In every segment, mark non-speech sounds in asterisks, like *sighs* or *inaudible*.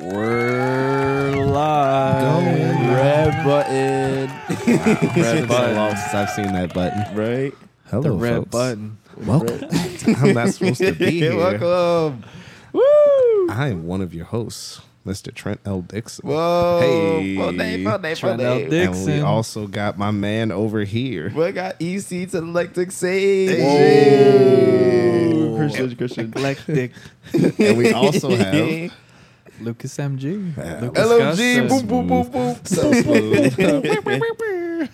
We're live. Red button. *laughs* Red button. long since I've seen that button. right? Hello, The red folks. button. Welcome. *laughs* I'm not supposed to be *laughs* here. Welcome. Woo! I am one of your hosts, Mr. Trent L. Dixon. Whoa. Hey. Full name, full name, full Trent L. name. Dick. And we also got my man over here. We got EC to Electric Sage. Hey. Whoa. Christian, Christian. Eclectic. And we also have Lucas MG. Yeah. Lucas LMG. Gus Boom, boom, boom, boom.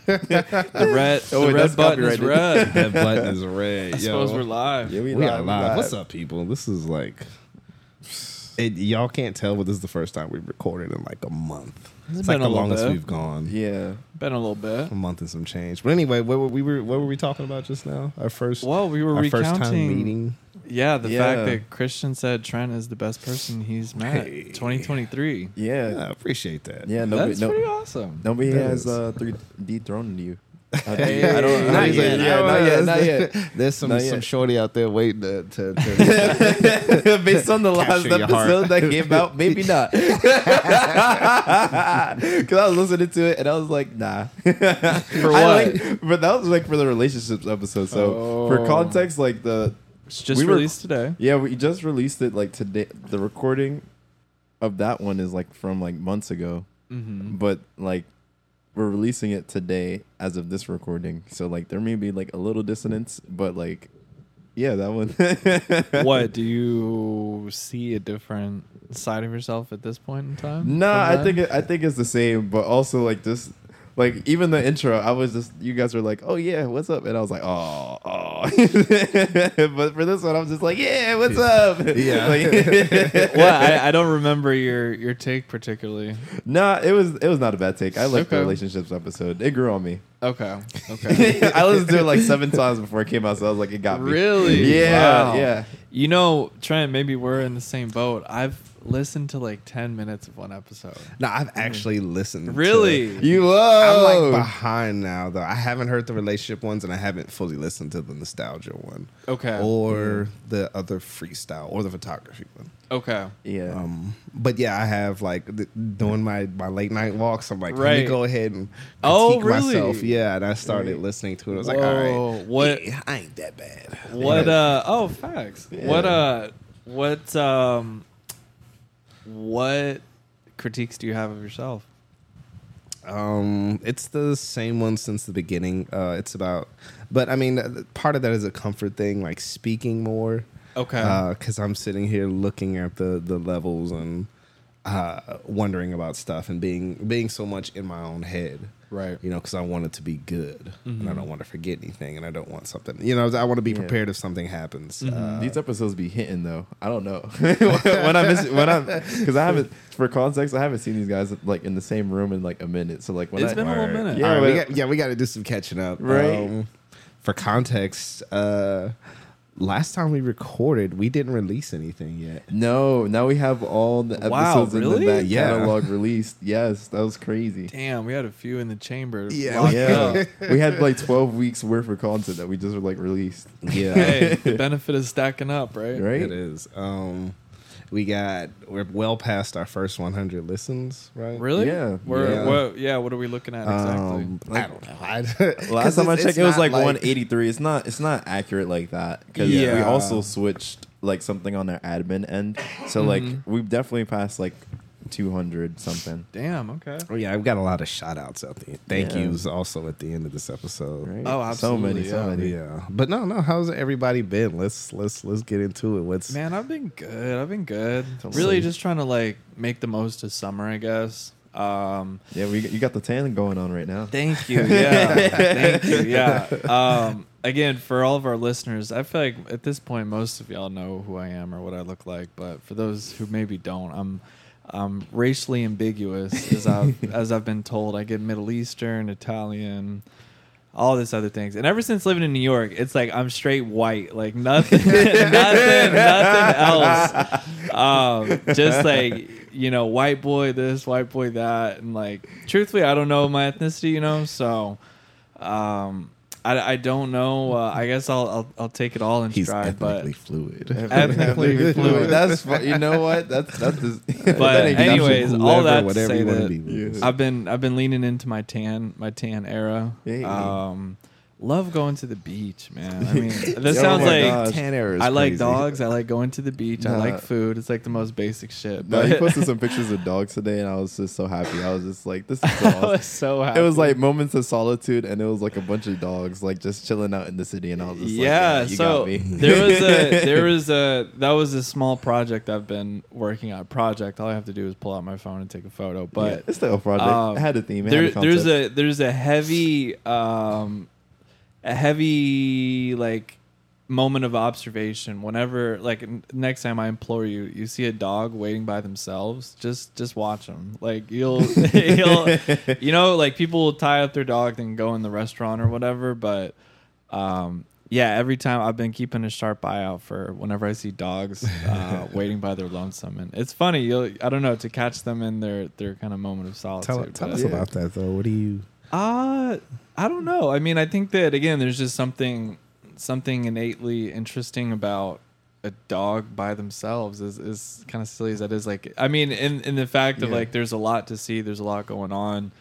The *laughs* red, Oh, the wait, red button is copyrighted. red. *laughs* that button *laughs* is red. I yo. suppose we're live. Yeah, we, We live, are live. What's up, people? This is like, it, y'all can't tell, but this is the first time we've recorded in like a month. It's It's been like a the longest bit. we've gone. Yeah. Been a little bit. A month and some change. But anyway, what were we were what were we talking about just now? Our first Well, we were our first recounting. time meeting. Yeah, the Yeah. fact that Christian said Trent is the best person he's met. Hey. 2023. Yeah. Yeah, I appreciate that. Yeah, nobody, That's no, pretty awesome. nobody That has is. uh, three dethroned you. Hey. I don't know. Not Yeah, yet. Yeah, not yet. Not yet. *laughs* There's some Not some shorty out there waiting to, to, to *laughs* Based on the last Capture heart. episode that came out, maybe not. *laughs* Because I was listening to it and I was like, nah. For what? but that was like for the relationships episode. So for Oh. context, like the It's just We were- released today. yeah, we just released it like today. The recording of that one is like from like months ago, Mm-hmm. but like we're releasing it today as of this recording. So like there may be like a little dissonance, but like yeah, that one. *laughs* what do you see a different side of yourself at this point in time? No, from I think it, I think it's the same, but also like this, like even the intro, I was just you guys were like, "Oh yeah, what's up?" and I was like, "Oh, *laughs* oh." but for this one, I'm just like, "Yeah, what's up?" *laughs* Yeah. Like- *laughs* well, I, I don't remember your your take particularly. nah, it was it was not a bad take. I like the relationships episode. It grew on me. Okay. Okay. I listened to it like seven times before it came out, so I was like, it got me. really? Yeah, Wow. yeah. You know, Trent, maybe we're in the same boat. I've listened to like ten minutes of one episode. No, I've actually listened. to- Really? You I'm like behind now though. I haven't heard the relationship ones and I haven't fully listened to the nostalgia one. Okay. Or the other freestyle or the photography one. okay. yeah. Um, but yeah, I have like th- doing my, my late night walks. I'm like, let Right. me go ahead and Oh, really? myself. Yeah, and I started Right. listening to it. I was like, all right, what- yeah, I ain't that bad. What uh oh facts. Yeah. What uh what um what critiques do you have of yourself? Um, it's the same one since the beginning. Uh, it's about, but I mean, uh, part of that is a comfort thing, like speaking more. Okay. because I'm sitting here looking at the the levels and uh, wondering about stuff and being being so much in my own head. Right. You know, because I want it to be good, and I Mhm. don't want to forget anything, and I don't want something. You know, I want to be Yeah. prepared if something happens. Mhm. Uh, These episodes be hitting though. I don't know *laughs* *laughs* when I miss when I'm because I haven't for context I haven't seen these guys like in the same room in like a minute. So like when It's I, been a little minute. Yeah, Yeah, we got, yeah, we got to do some catching up. Right. Um, for context, uh, last time we recorded, we didn't release anything yet. No, now we have all the Wow, episodes in really? the back Yeah. catalog released. Yes, that was crazy. Damn, we had a few in the chamber. Yeah. Yeah, *laughs* we had like twelve weeks worth of content that we just like released. Yeah. hey, the *laughs* benefit is stacking up, right? Right? It is. Um, we got we're well past our first 100 listens, right? Really? Yeah. We're, Yeah. What, yeah. What are we looking at exactly? Um, I don't know. I, *laughs* Last time I checked, it was like, one 183. It's not. It's not accurate like that because we also switched like something on our admin end. So like Mhm. we've definitely passed like 200 something. Damn. Okay. Oh yeah, I've got a lot of shout outs out there. Thank Yeah. yous also at the end of this episode. Right? Oh, So many. absolutely, So many. Yeah, but no, no. How's everybody been? Let's let's let's get into it. What's Man, I've been good. I've been good. Totally. Really, just trying to like make the most of summer, I guess. Um, Yeah, we you got the tan going on right now. Thank you. Yeah. *laughs* Thank you. Yeah. Um, again, for all of our listeners, I feel like at this point, most of y'all know who I am or what I look like. But for those who maybe don't, I'm I'm racially ambiguous, as I've *laughs* as I've been told. I get Middle Eastern, Italian. All this other things, and ever since living in New York, it's like I'm straight white, like nothing, *laughs* nothing, nothing else. *laughs* Um, just like you know, white boy this, white boy that, and like truthfully, I don't know my ethnicity, you know. So, um, I, I don't know. Uh, I guess I'll, I'll I'll take it all in He's stride, but ethnically fluid. Ethnically *laughs* fluid. That's fu- you know what? That's that's. Just, *laughs* but that anyways, Whoever, all that to say that be with. I've been I've been leaning into my tan my tan era. Hey. Um, love going to the beach, man. I mean, *laughs* this Oh sounds my like gosh. Tan era is I like crazy. dogs. I like going to the beach. I like food. It's like the most basic shit. No, But he posted some *laughs* pictures of dogs today, and I was just so happy. I was just like, "This is *laughs* so I awesome." was so happy. It was like moments of solitude, and it was like a bunch of dogs like just chilling out in the city, and I was just like, yeah, "Yeah, you so got me." there was a there was a that was a small project I've been working on. Project. All I have to do is pull out my phone and take a photo. Yeah, But it's still a project. um, it had a theme. It there, had a there's a there's a heavy um a heavy like moment of observation whenever like n- next time i implore you you see a dog waiting by themselves just just watch them like you'll *laughs* you'll you know like people will tie up their dog and go in the restaurant or whatever but um yeah every time i've been keeping a sharp eye out for whenever i see dogs uh, *laughs* waiting by their lonesome and it's funny you'll i don't know to catch them in their their kind of moment of solitude Tell, tell us Yeah. about that though. What do you? uh I don't know. I mean, I think that again, there's just something something innately interesting about a dog by themselves. Is is kind of silly as that is. Like, I mean, in in the fact of Yeah. like, there's a lot to see. There's a lot going on.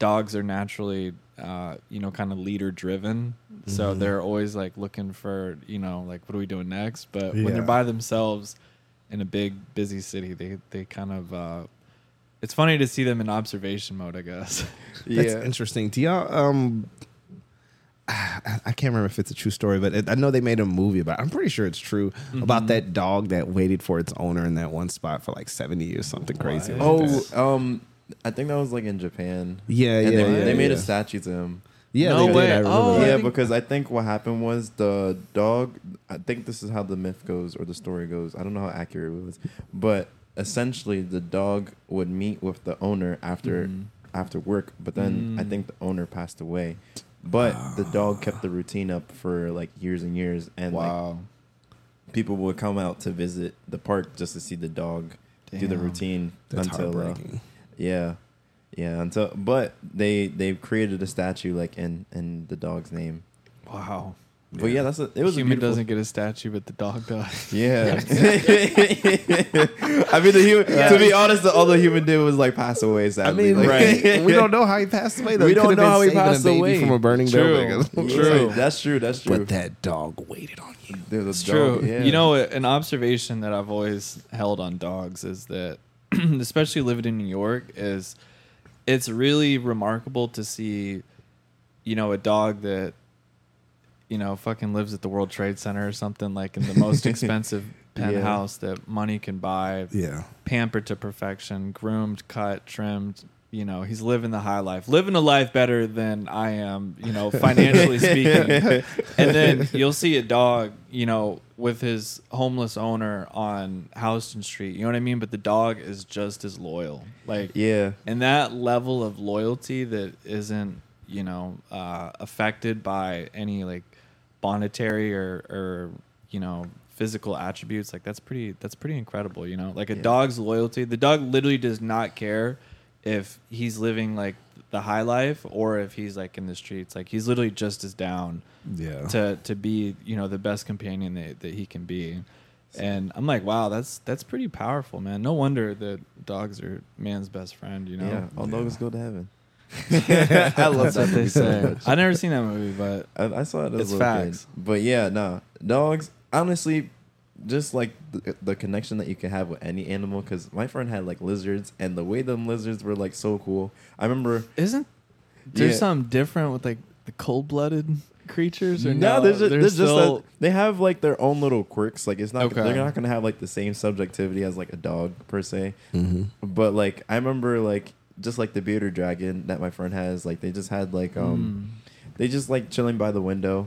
Dogs are naturally, uh, you know, kind of leader driven. So Mhm. they're always like looking for, you know, like what are we doing next? But when they're by themselves in a big busy city, they they kind of. Uh, it's funny to see them in observation mode, I guess. *laughs* That's yeah. interesting. Do y'all? Um, *sighs* I I can't remember if it's a true story, but it, I know they made a movie about. it. I'm pretty sure it's true about Mhm. that dog that waited for its owner in that one spot for like 70 years, something crazy. Like What? that. Oh, um, I think that was like in Japan. yeah, and yeah, they, yeah. they made yeah. a statue to him. Yeah, No way. did. I Oh, yeah, because I think what happened was the dog. I think this is how the myth goes or the story goes. I don't know how accurate it was, but essentially the dog would meet with the owner after Mhm. after work. But then I Mm. think the owner passed away. But the dog kept the routine up for like years and years, and like people would come out to visit the park just to see the dog do the routine That's until uh, yeah, yeah. Until but they they created a statue like in in the dog's name. Wow. But yeah, that's a, it was a human beautiful- doesn't get a statue, but the dog does. *laughs* Yeah. *laughs* I mean, the human. To be honest, all the human did was like pass away. Sadly, I Sadly, mean, like, Right. *laughs* we don't know how he passed away. Though. We don't know how he saving a passed away. from a burning True. building. Yeah, True. That's true. That's true. But that dog waited on you. Dude, the It's dog- true. yeah. You know, an observation that I've always held on dogs is that, *clears throat* especially living in New York, is it's really remarkable to see, you know, a dog that, you know, fucking lives at the World Trade Center or something like in the most *laughs* expensive penthouse that money can buy, Yeah. pampered to perfection, groomed, cut, trimmed. You know, he's living the high life, living a life better than I am, you know, financially *laughs* speaking. And then you'll see a dog, you know, with his homeless owner on Houston Street. You know what I mean? But the dog is just as loyal. Like, Yeah. and that level of loyalty that isn't, you know, uh, affected by any like monetary or, or, you know, physical attributes like that's pretty that's pretty incredible you know like a Yeah. dog's loyalty the dog literally does not care if he's living like the high life or if he's like in the streets like he's literally just as down Yeah. to to be you know the best companion that, that he can be and i'm like wow that's that's pretty powerful man no wonder that dogs are man's best friend you know Yeah. All Yeah. dogs go to heaven. *laughs* I love that's that what they movie so say much. i never seen that movie but I, I saw it as It's a facts. kid. But yeah, no. Dogs, honestly, just like the, the connection that you can have with any animal. Because my friend had like lizards, and the way them lizards were like so cool. I remember. isn't there Yeah. something different with like the cold-blooded creatures or No, no, there's just, They're there's just still- that they have like their own little quirks. Like it's not Okay. they're not gonna have like the same subjectivity as like a dog per se. Mm-hmm. But like I remember like just like the bearded dragon that my friend has. Like they just had like um they just like chilling by the window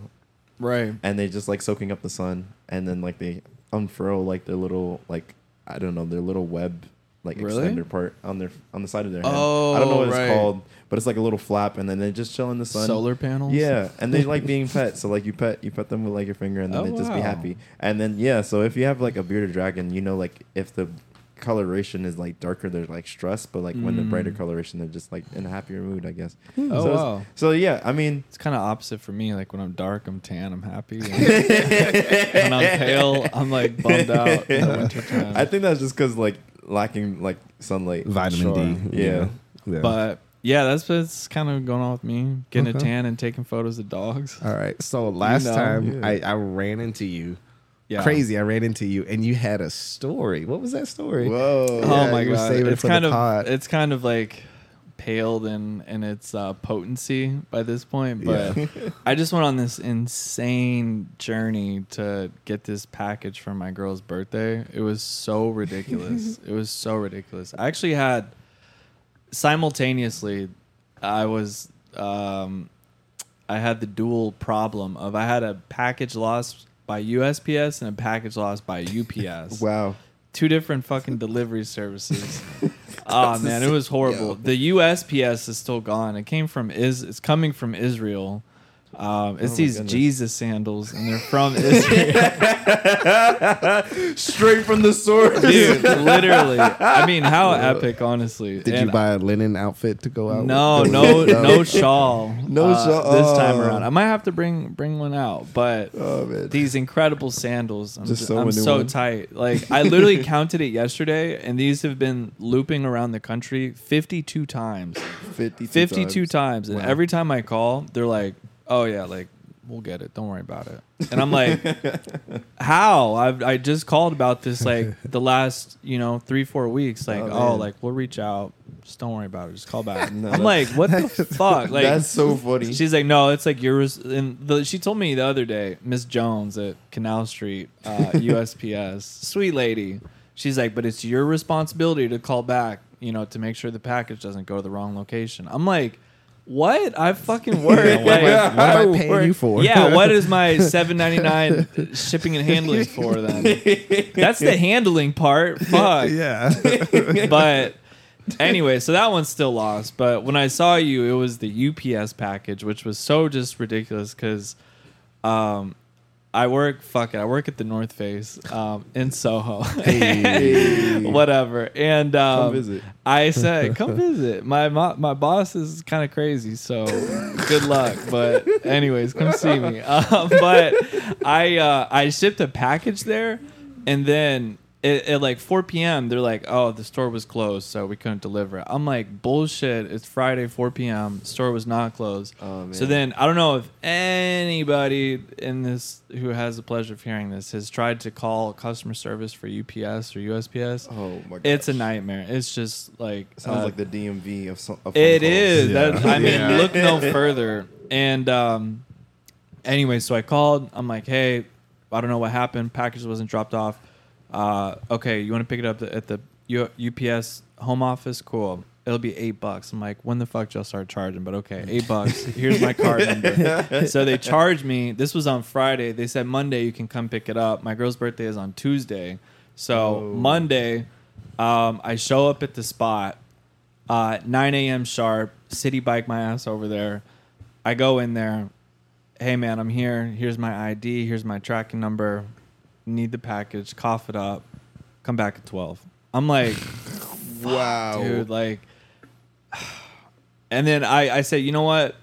Mm, right and they just like soaking up the sun and then like they unfurl like their little like I don't know their little web like Really? extender part on their on the side of their head. Oh, I don't know what right. it's called, but it's like a little flap and then they just chill in the sun. solar panels Yeah, and they like being *laughs* pet. So like you pet you pet them with like your finger and then Oh, they just be happy. And then yeah, so if you have like a bearded dragon, you know like if the coloration is like darker, they're like stressed, but like when the brighter Mm. coloration, they're just like in a happier mood, I guess. Oh so, it's- wow. so yeah, I mean, It's kind of opposite for me. Like when I'm dark, I'm tan, I'm happy. *laughs* when I'm pale, I'm like bummed out in the *laughs* wintertime. I think that's just because like lacking like sunlight, Vitamin D. Yeah. Yeah. But yeah, that's what's kind of going on with me. Getting a Okay. tan and taking photos of dogs. All right. So last know. time Yeah. I, I ran into you. Yeah. Crazy. I ran into you and you had a story. What was that story? Whoa. Oh my you god. saving it It's kind of pod. it's kind of like paled in in its uh, potency by this point, but *laughs* I just went on this insane journey to get this package for my girl's birthday. It was so ridiculous. *laughs* it was so ridiculous. I actually had simultaneously I was um I had the dual problem of I had a package lost by USPS and a package lost by UPS *laughs* Wow. two different fucking delivery services. *laughs* oh man, it was horrible. The USPS is still gone. It came from is it's coming from Israel. Um, it's Oh these goodness. Jesus sandals, and they're from Israel, *laughs* Straight from the source. dude. Literally, I mean, how epic, honestly. Did And you buy a linen outfit to go out? No, *laughs* with? no, no shawl. No uh, shawl. this time Oh. around. I might have to bring bring one out, but Oh man. these incredible sandals. I'm, Just just sew I'm so one. tight. Like I literally *laughs* counted it yesterday, and these have been looping around the country 52 times. 52, 52 times, and Wow. every time I call, they're like, "Oh yeah, like we'll get it. Don't worry about it." And I'm like, *laughs* "How? I've I just called about this like *laughs* the last you know three four weeks. Like, Oh, oh, like we'll reach out. Just don't worry about it. Just call back." *laughs* No, I'm like, "What the fuck?" Like That's so funny. She's like, no, it's like yours. And the, she told me the other day, Miss Jones at Canal Street, uh, USPS, sweet lady. She's like, but it's your responsibility to call back, you know, to make sure the package doesn't go to the wrong location. I'm like, what? I fucking *laughs* work. What am I- what am I paying you for? Yeah, *laughs* what is my seven ninety nine shipping and handling for then? That's the handling part. *laughs* Fuck Yeah. but anyway, so that one's still lost. But when I saw you, it was the UPS package, which was so just ridiculous because um, I work, fuck it, I work at the North Face um, in Soho. Hey. *laughs* Whatever. And um, Come visit. I said, come visit. My, my, my boss is kind of crazy, so good luck. But anyways, come see me. Um, *laughs* but I uh, I shipped a package there, and then at, at like 4 p.m. they're like, oh, the store was closed, so we couldn't deliver it. I'm like, bullshit. It's Friday, 4 p.m. Store was not closed. Oh. So then I don't know if anybody in this who has the pleasure of hearing this has tried to call customer service for UPS or USPS. Oh my god. It's a nightmare. It's just like Sounds uh, like the DMV of some. Of it calls. is. Yeah. That, I mean, Yeah. look no *laughs* further. And um, anyway, so I called. I'm like, hey, I don't know what happened. Package wasn't dropped off. Uh, okay, you want to pick it up at the UPS home office? Cool. It'll be eight bucks. I'm like, when the fuck y'all start charging? But okay, eight bucks. *laughs* Here's my card number. *laughs* so they charged me. This was on Friday. They said Monday you can come pick it up. My girl's birthday is on Tuesday. So Oh. Monday, um, I show up at the spot uh, 9 a.m. sharp, city bike my ass over there. I go in there. Hey, man, I'm here. Here's my ID. Here's my tracking number. Need the package. Cough it up. Come back at 12. I'm like, *laughs* Wow. dude, like. *sighs* And then I, I said, you know what?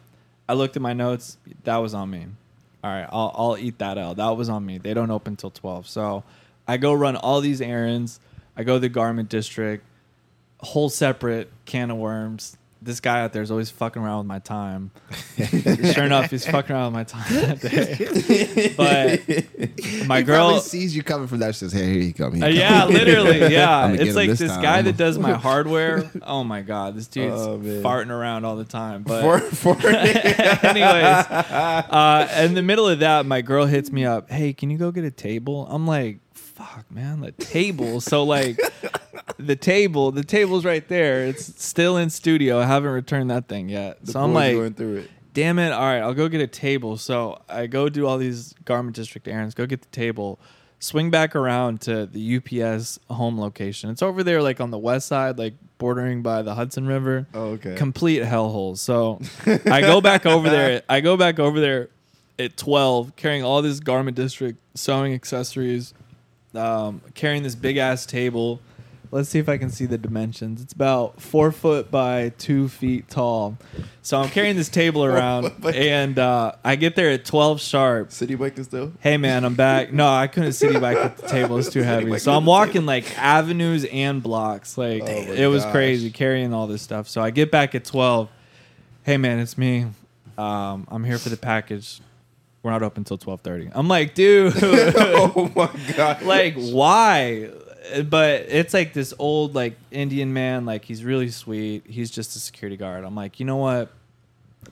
I looked at my notes. That was on me. All right, I'll, I'll eat that out. That was on me. They don't open till 12. So I go run all these errands. I go to the garment district, whole separate can of worms. This guy out there is always fucking around with my time. *laughs* sure enough, he's fucking around with my time that *laughs* day. But my he girl, sees you coming from that. She Says, "Hey, here you come." Here uh, you yeah, come. literally, *laughs* yeah. It's like this this guy that does my hardware. Oh my god, this dude's Oh, farting around all the time. But For, for anyways, uh, in the middle of that, my girl hits me up. Hey, can you go get a table? I'm like, fuck, man, the table. So like, the table, the table's right there. It's still in studio. I haven't returned that thing yet. the so I'm like, going through it. damn it all right i'll go get a table so i go do all these garment district errands go get the table swing back around to the ups home location it's over there like on the west side like bordering by the hudson river Oh, okay. complete hellhole so *laughs* i go back over there i go back over there at 12 carrying all this garment district sewing accessories um, carrying this big ass table Let's see if I can see the dimensions. It's about four foot by two feet tall. So I'm carrying this table *laughs* around, and uh, I get there at 12 sharp. City biking still. Hey man, I'm back. No, I couldn't city bike at the table. It's too heavy. So I'm walking like avenues and blocks. Like Oh it was gosh. crazy carrying all this stuff. So I get back at 12. Hey man, it's me. Um, I'm here for the package. We're not open until 12:30. I'm like, dude. *laughs* oh my *laughs* god! like why but it's like this old like indian man like he's really sweet. He's just a security guard. I'm like you know what?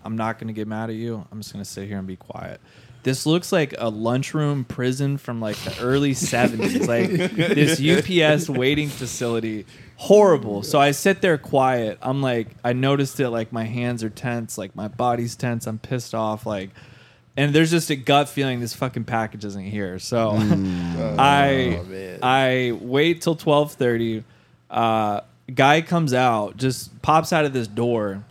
I'm not gonna get mad at you. I'm just gonna sit here and be quiet. This looks like a lunchroom prison from like the early 70s like this *laughs* ups waiting facility. Horrible. So i sit there quiet. I'm like i noticed it like my hands are tense like my body's tense. I'm pissed off like and there's just a gut feeling this fucking package isn't here so *laughs* I Oh, man. I wait till twelve thirty. Uh, guy comes out, just pops out of this door.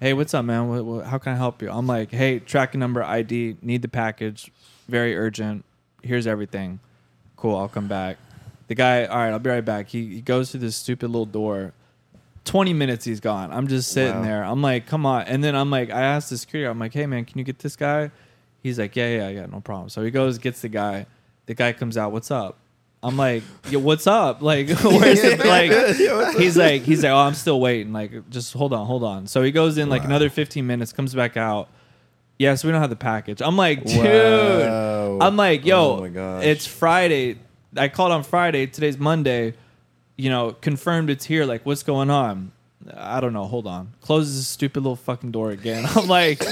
Hey, what's up, man? What, what, how can I help you? I'm like, hey, tracking number, ID, need the package, very urgent. Here's everything. Cool, I'll come back. The guy, all right, I'll be right back. He, he goes through this stupid little door. 20 minutes he's gone. I'm just sitting Wow. there. I'm like, come on. And then I'm like, I asked the security, I'm like, hey man, can you get this guy? He's like, yeah, yeah, yeah, no problem. So he goes, gets the guy. The guy comes out, what's up? I'm like, *laughs* yeah, what's up? Like, where's it? Like, he's like, he's like, oh, I'm still waiting. Like, just hold on, hold on. So he goes in like another 15 minutes, comes back out. Yeah, so we don't have the package. I'm like, dude. Wow. I'm like, yo, Oh it's Friday. I called on Friday. Today's Monday. You know, confirmed it's here. Like, what's going on? I don't know. Hold on. Closes this stupid little fucking door again. *laughs* I'm like,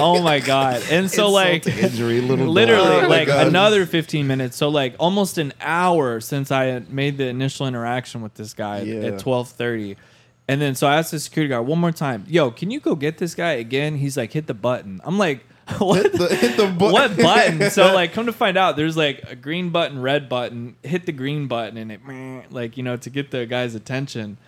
*laughs* oh my god. And so like, injury, little literally Oh like another 15 minutes. So like almost an hour since I had made the initial interaction with this guy Yeah. at 12:30. And then so I asked the security guard one more time, "Yo, can you go get this guy again?" He's like, "Hit the button." I'm like, *laughs* "What?" hit the, hit the button. what button? *laughs* So like, come to find out, there's like a green button, red button. Hit the green button, and it like you know to get the guy's attention.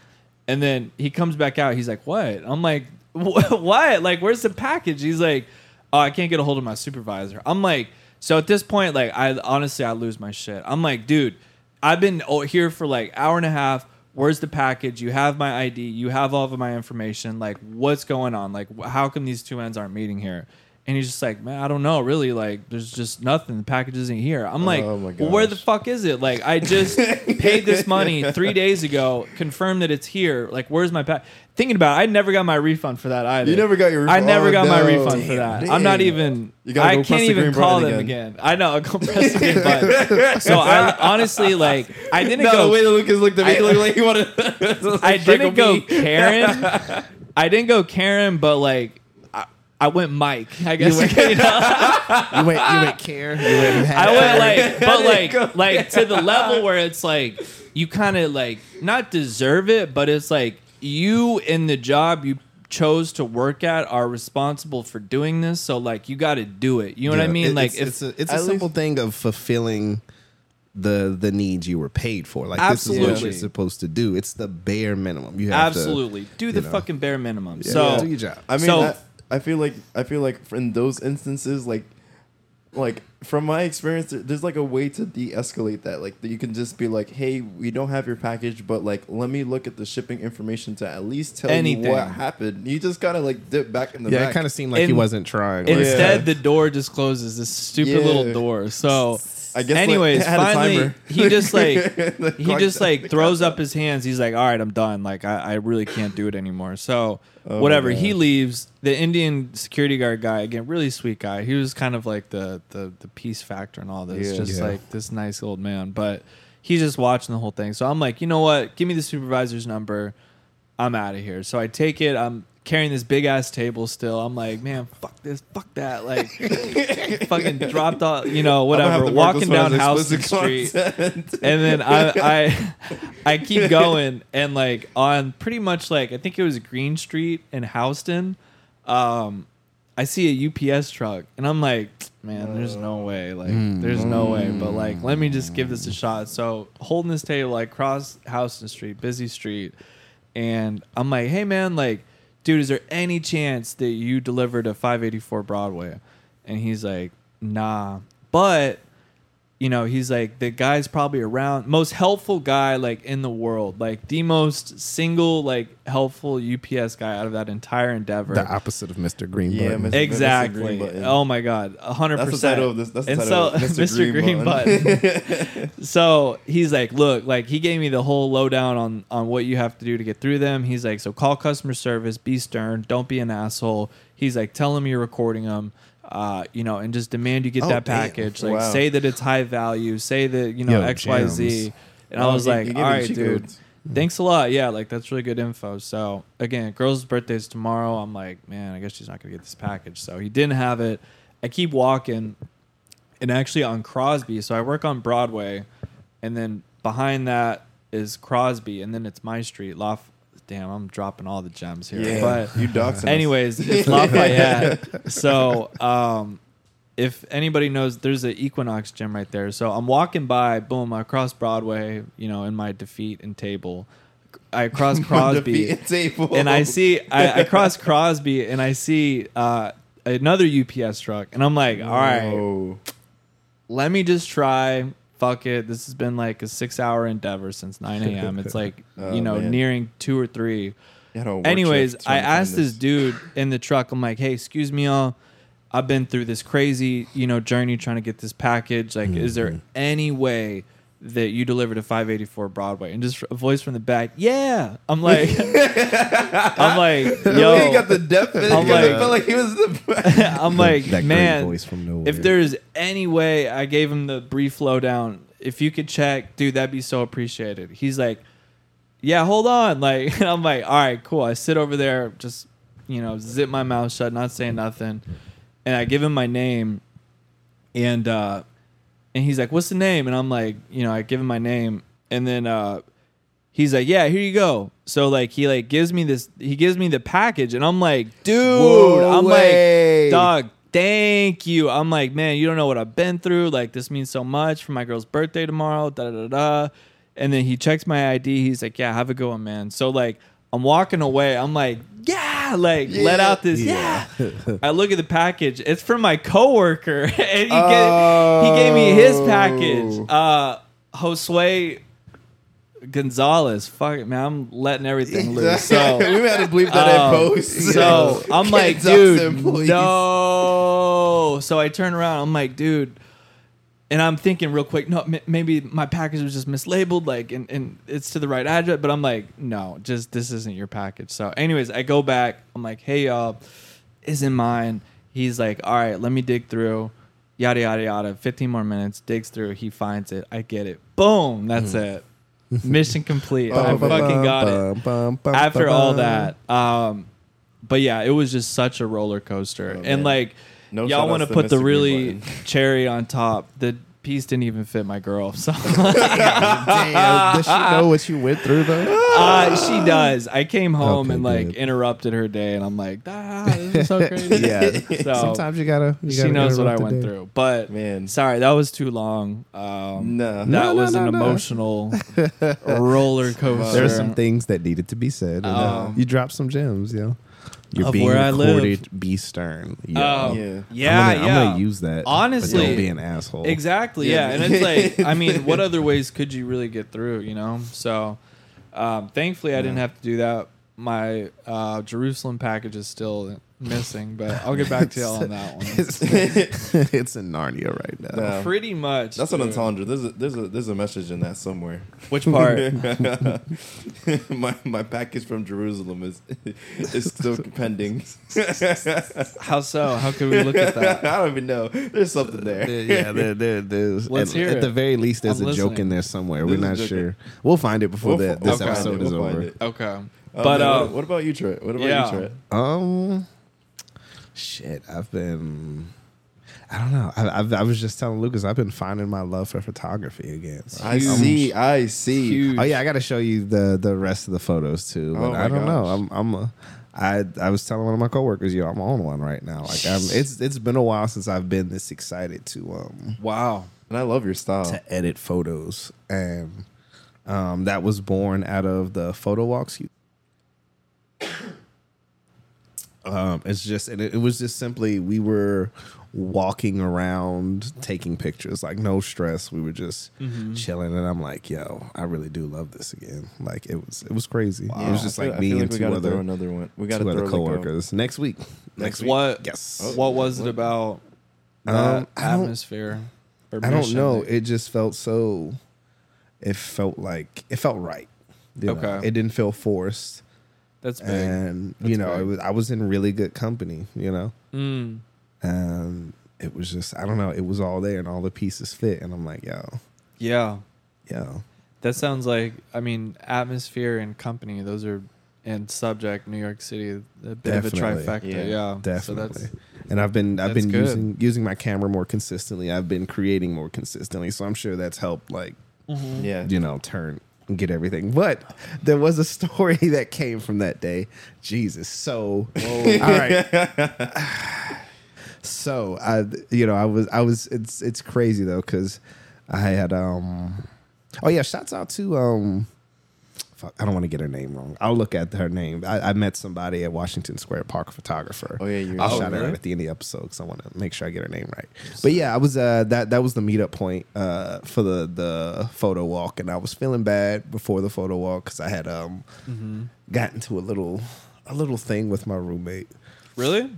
And then he comes back out. He's like, "What?" I'm like, "Wh- *laughs* "What? Like, where's the package?" He's like, "Oh, I can't get a hold of my supervisor." I'm like, so at this point, like, I honestly, I lose my shit. I'm like, dude, I've been oh, here for like hour and a half. Where's the package? You have my ID. You have all of my information. Like, what's going on? Like, how come these two ends aren't meeting here? And he's just like, man, I don't know, really. Like, there's just nothing. The package isn't here. I'm like, Oh my well, where the gosh. fuck is it? Like, I just *laughs* paid this money three days ago, confirmed that it's here. Like, where's my pack? Thinking about, it, I never got my refund for that either. You never got your I refund? never Oh, got my no. refund for Damn, that. I'm not dang. even. You gotta I go can't the even green call button them again. I know. I'll *laughs* go press the green button. *laughs* So I honestly like. I didn't No, go. the way that Lucas looked at me, I- looked like he wanted. I didn't go Karen. I didn't go Karen, but like I, I went Mike. I guess you know? *laughs* You went, you went care. You went, I went like, but like, like to the *laughs* level where it's like you kind of like not deserve it, but it's like you in the job you chose to work at are responsible for doing this. So like you got to do it. You know what I mean? it- like it's, if it's a, it's a simple least- thing of fulfilling the the needs you were paid for. Like this is what Absolutely. you're supposed to do. It's the bare minimum. You have absolutely do the know. fucking bare minimum. To, so do your job. I mean, So- I, I feel like I feel like in those instances, like, like from my experience, there's like a way to de-escalate that. Like, you can just be like, "Hey, we don't have your package, but like, let me look at the shipping information to at least tell Anything. you what happened." You just kind of like dip back in the yeah, back. it kind of seemed like he wasn't trying. Instead, Yeah. the door just closes. This stupid Yeah. little door. So, I guess, like, anyways, it had a finally, *laughs* timer. *laughs* he just like he just like throws up his hands. He's like, "All right, I'm done. Like, I, I really can't do it anymore." So, Oh whatever. He leaves. The Indian security guard guy, again, really sweet guy. He was kind of like the the the peace factor and all this. Yeah. just Yeah. like this nice old man, but he's just watching the whole thing. So I'm like, you know what? Give me the supervisor's number. I'm out of here. So I take it. I'm carrying this big ass table still. I'm like, man, fuck this, fuck that. Like, *laughs* fucking dropped off, you know, I'm gonna have whatever. Walking down as Houston Street. And then I, I, *laughs* I keep going, and like on pretty much like I think it was Greene Street in Houston, um, I see a UPS truck, and I'm like, man, there's no way, like, there's no way. But like, let me just give this a shot. So holding this table like cross Houston Street, busy street, and I'm like, hey man, like, dude, is there any chance that you delivered a 584 Broadway? And he's like, nah, but you know, he's like the guy's probably around most helpful guy like in the world, like the most single like helpful UPS guy out of that entire endeavor. The opposite of Mr. Green Yeah, Button. Mr. Green Exactly. Button. Oh my god, a hundred That's the percent. title of this. That's the And title. so, of Mr. Green Button. so he's like, look, like he gave me the whole lowdown on on what you have to do to get through them. He's like, so call customer service, be stern, don't be an asshole. He's like, tell them you're recording them. Uh, you know, and just demand you get Oh, that damn. package. Like, Wow. say that it's high value. Say that you know Yo, X, Y, Z. gems. And I Oh, was he- like, he all gave you right, cheat dude. codes. Thanks a lot. Yeah, like that's really good info. So again, girl's birthday's tomorrow. I'm like, man, I guess she's not gonna get this package. So he didn't have it. I keep walking, and actually on Crosby. So I work on Broadway, and then behind that is Crosby, and then it's my street. Lof. Damn, I'm dropping all the gems here. Yeah, But you doxing us. anyways, *laughs* it's Lafayette. so um, if anybody knows, there's an Equinox gym right there. So I'm walking by, boom, I cross Broadway, you know, in my defeat and table. I cross *laughs* Crosby, table. and I see, I, I cross Crosby, and I see uh, another UPS truck, and I'm like, all right, Whoa. let me just try. Fuck it. This has been like a six hour endeavor since 9 *laughs* a.m. It's like, Oh, you know, man. nearing two or three. You had a work Anyways, I trying to find asked this dude in the truck. I'm like, "Hey, excuse me, y'all. I've been through this crazy, you know, journey trying to get this package. Like, is there mm-hmm. any way that you delivered to 584 Broadway?" And just a voice from the back, "Yeah." I'm *laughs* like, I'm like, *laughs* Yo, he got the depth. in. I'm *laughs* like- felt like he was the. I'm like, that man, voice from nowhere. if there's any way I gave him the brief lowdown, if you could check, dude, that'd be so appreciated. He's like, yeah, hold on. Like, and I'm like, all right, cool. I sit over there, just, you know, zip my mouth shut, not saying nothing. And I give him my name and, uh, and he's like, what's the name? And I'm like, you know, I give him my name and then, uh, he's like, yeah, here you go. So like, he like gives me this, he gives me the package and I'm like, dude, Whoa, I'm way. like, dog, thank you. I'm like, man, you don't know what I've been through. Like, this means so much for my girl's birthday tomorrow. Da da da da. And then he checks my ID. He's like, yeah, have a good one, man. So like, I'm walking away. I'm like, yeah, *laughs* like let out this, yeah. I look at the package. It's from my coworker, *laughs* and he, gave, Oh. he gave me his package. Uh, Josue Gonzalez. Fuck it, man. I'm letting everything loose. So *laughs* we had to bleep that um, in post. So I'm like, dude, no. So I turn around. I'm like, dude, and I'm thinking real quick. No, m- maybe my package was just mislabeled, like, and, and it's to the right address. But I'm like, no, just this isn't your package. So, anyways, I go back. I'm like, hey y'all, isn't mine. He's like, all right, let me dig through. Yada yada yada. 15 more minutes. Digs through. He finds it. I get it. Boom. That's it. Mission complete. *laughs* I fucking got it after all that. Um, but yeah, it was just such a roller coaster, Oh, and man. like No y'all want to to put the really Button. *laughs* cherry on top. The piece didn't even fit my girl, so *laughs* Damn, does she know what you went through though? uh, she does. I came home Okay, and like good. interrupted her day, and I'm like, ah, this is so *laughs* crazy. yeah. So Sometimes you gotta. You she gotta knows what I interrupt the went day. through, but Man. sorry that was too long. Um, No. that No, no, was no, an no. emotional roller coaster. There's some things that needed to be said. And, uh, Um, you dropped some gems, yo. You're Of being where I live. recorded. Be stern. Yo. Oh, Yeah. yeah, I'm gonna, yeah. I'm gonna use that. Honestly, don't be an asshole. Exactly. Yeah. Yeah. And it's like, *laughs* I mean, what other ways could you really get through, you know? So, um, thankfully, I didn't have to do that. My uh, Jerusalem package is still missing, but I'll get back to y'all on that one. it's, *laughs* it's in Narnia right now. Nah. Pretty much. That's an dude. entendre. There's a there's a there's a message in that somewhere. Which part? *laughs* my my package from Jerusalem is *laughs* is still pending. How so? How can we look at that? I don't even know. There's something there. yeah, there, there, there's. Let's at, hear at it. the very least, there's I'm a joke in there somewhere. We're not sure. We'll find it before We'll the, fi- this we'll episode it, is we'll find over. it. Okay. Um, But, uh, what, what about you, Trent? What about yeah. you, Trent? Um, shit, I've been. I don't know. I, I've, I was just telling Lucas I've been finding my love for photography again. So I see. I see. Huge. Oh yeah, I got to show you the the rest of the photos too. But Oh, my I don't know. I'm I'm a, I I was telling one of my coworkers, yo, I'm on one right now. Like I'm, it's it's been a while since I've been this excited to um Wow. And I love your style. to edit photos, and um that was born out of the photo walks. You Um, it's just, and it, it was just simply we were walking around taking pictures, like no stress. We were just Mm-hmm. chilling, and I'm like, yo, I really do love this again. Like it was, it was crazy. Yeah, it was just I feel, like I me feel like and two gotta other, throw another one. We got to two other like a- coworkers next week. Next week? What? Yes. What was it about that Um, I don't- atmosphere? I don't know. that- It just felt so. It felt like it felt right. you know? Okay. It didn't feel forced, That's big. and That's you know, big. it was, I was in really good company. You know, Mm. and it was just I don't know. It was all there, and all the pieces fit, and I'm like, yo, Yeah, yo, that sounds like. I mean, atmosphere and company. Those are and subject. New York City, a bit Definitely. of a trifecta. Yeah, Yeah, definitely. So that's and I've been I've that's been good. using using my camera more consistently. I've been creating more consistently, so I'm sure that's helped. Like Yeah. you know, turn and get everything. But there was a story *laughs* that came from that day. Jesus. So, all right. *sighs* so I, you know, I was, I was. It's, it's crazy though because I had, um, oh yeah, shouts out to, um, fuck, I don't want to get her name wrong. I'll look at her name. I, I met somebody at Washington Square Park, a photographer. Oh, yeah, you I'll oh, shout her out at the end of the episode because I want to make sure I get her name right. But yeah, I was uh, that that was the meetup point uh, for the the photo walk, and I was feeling bad before the photo walk because I had um Mm-hmm. got into a little a little thing with my roommate. really,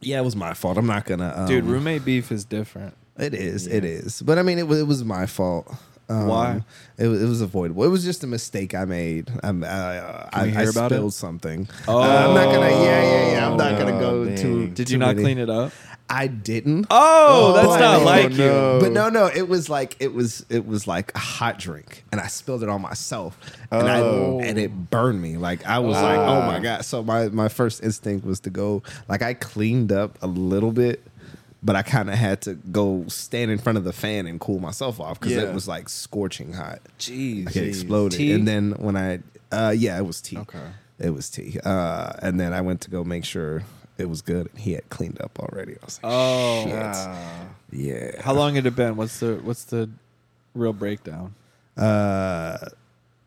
Yeah, it was my fault. I'm not gonna um, dude. Roommate beef is different. It is. It is. But I mean, it was it was my fault. Um, Why? It was, it was avoidable. It was just a mistake I made. I'm, uh, I, I hear about it? spilled something. Oh. Uh, I'm not gonna. Yeah, yeah, yeah. I'm not gonna Oh, go too. Did too you not many- clean it up? I didn't. Oh, that's but- not Oh, like no. you. But no, no, it was like it was it was like a hot drink, and I spilled it on myself, and Oh. I and it burned me. Like I was like, oh my god. So my my first instinct was to go like I cleaned up a little bit, but I kind of had to go stand in front of the fan and cool myself off because Yeah. it was like scorching hot. Jeez. Like it exploded, Tea? and then when I uh yeah, it was tea. Okay. It was tea. Uh, and then I went to go make sure it was good, and he had cleaned up already. I was like, Oh. shit. Ah. yeah. How long had it been? What's the what's the real breakdown? Uh,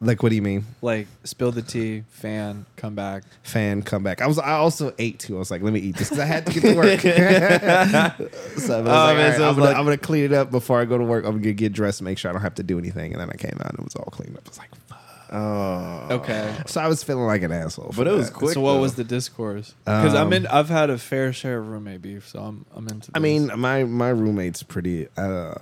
like what do you mean? Like spill the tea, fan, come back. Fan come back. I was. I also ate too. I was like, let me eat this because I had to get to work. *laughs* *laughs* so I was like, Oh, all man, right, so I'm, gonna, like- I'm gonna clean it up before I go to work. I'm gonna get dressed, make sure I don't have to do anything. And then I came out and it was all cleaned up. I was like, fuck. Oh. Okay. So I was feeling like an asshole. But it was that. quick. so what though. was the discourse? Because I'm Um, in. I've had a fair share of roommate beef, so I'm I'm into. I mean, my my roommate's pretty. Uh,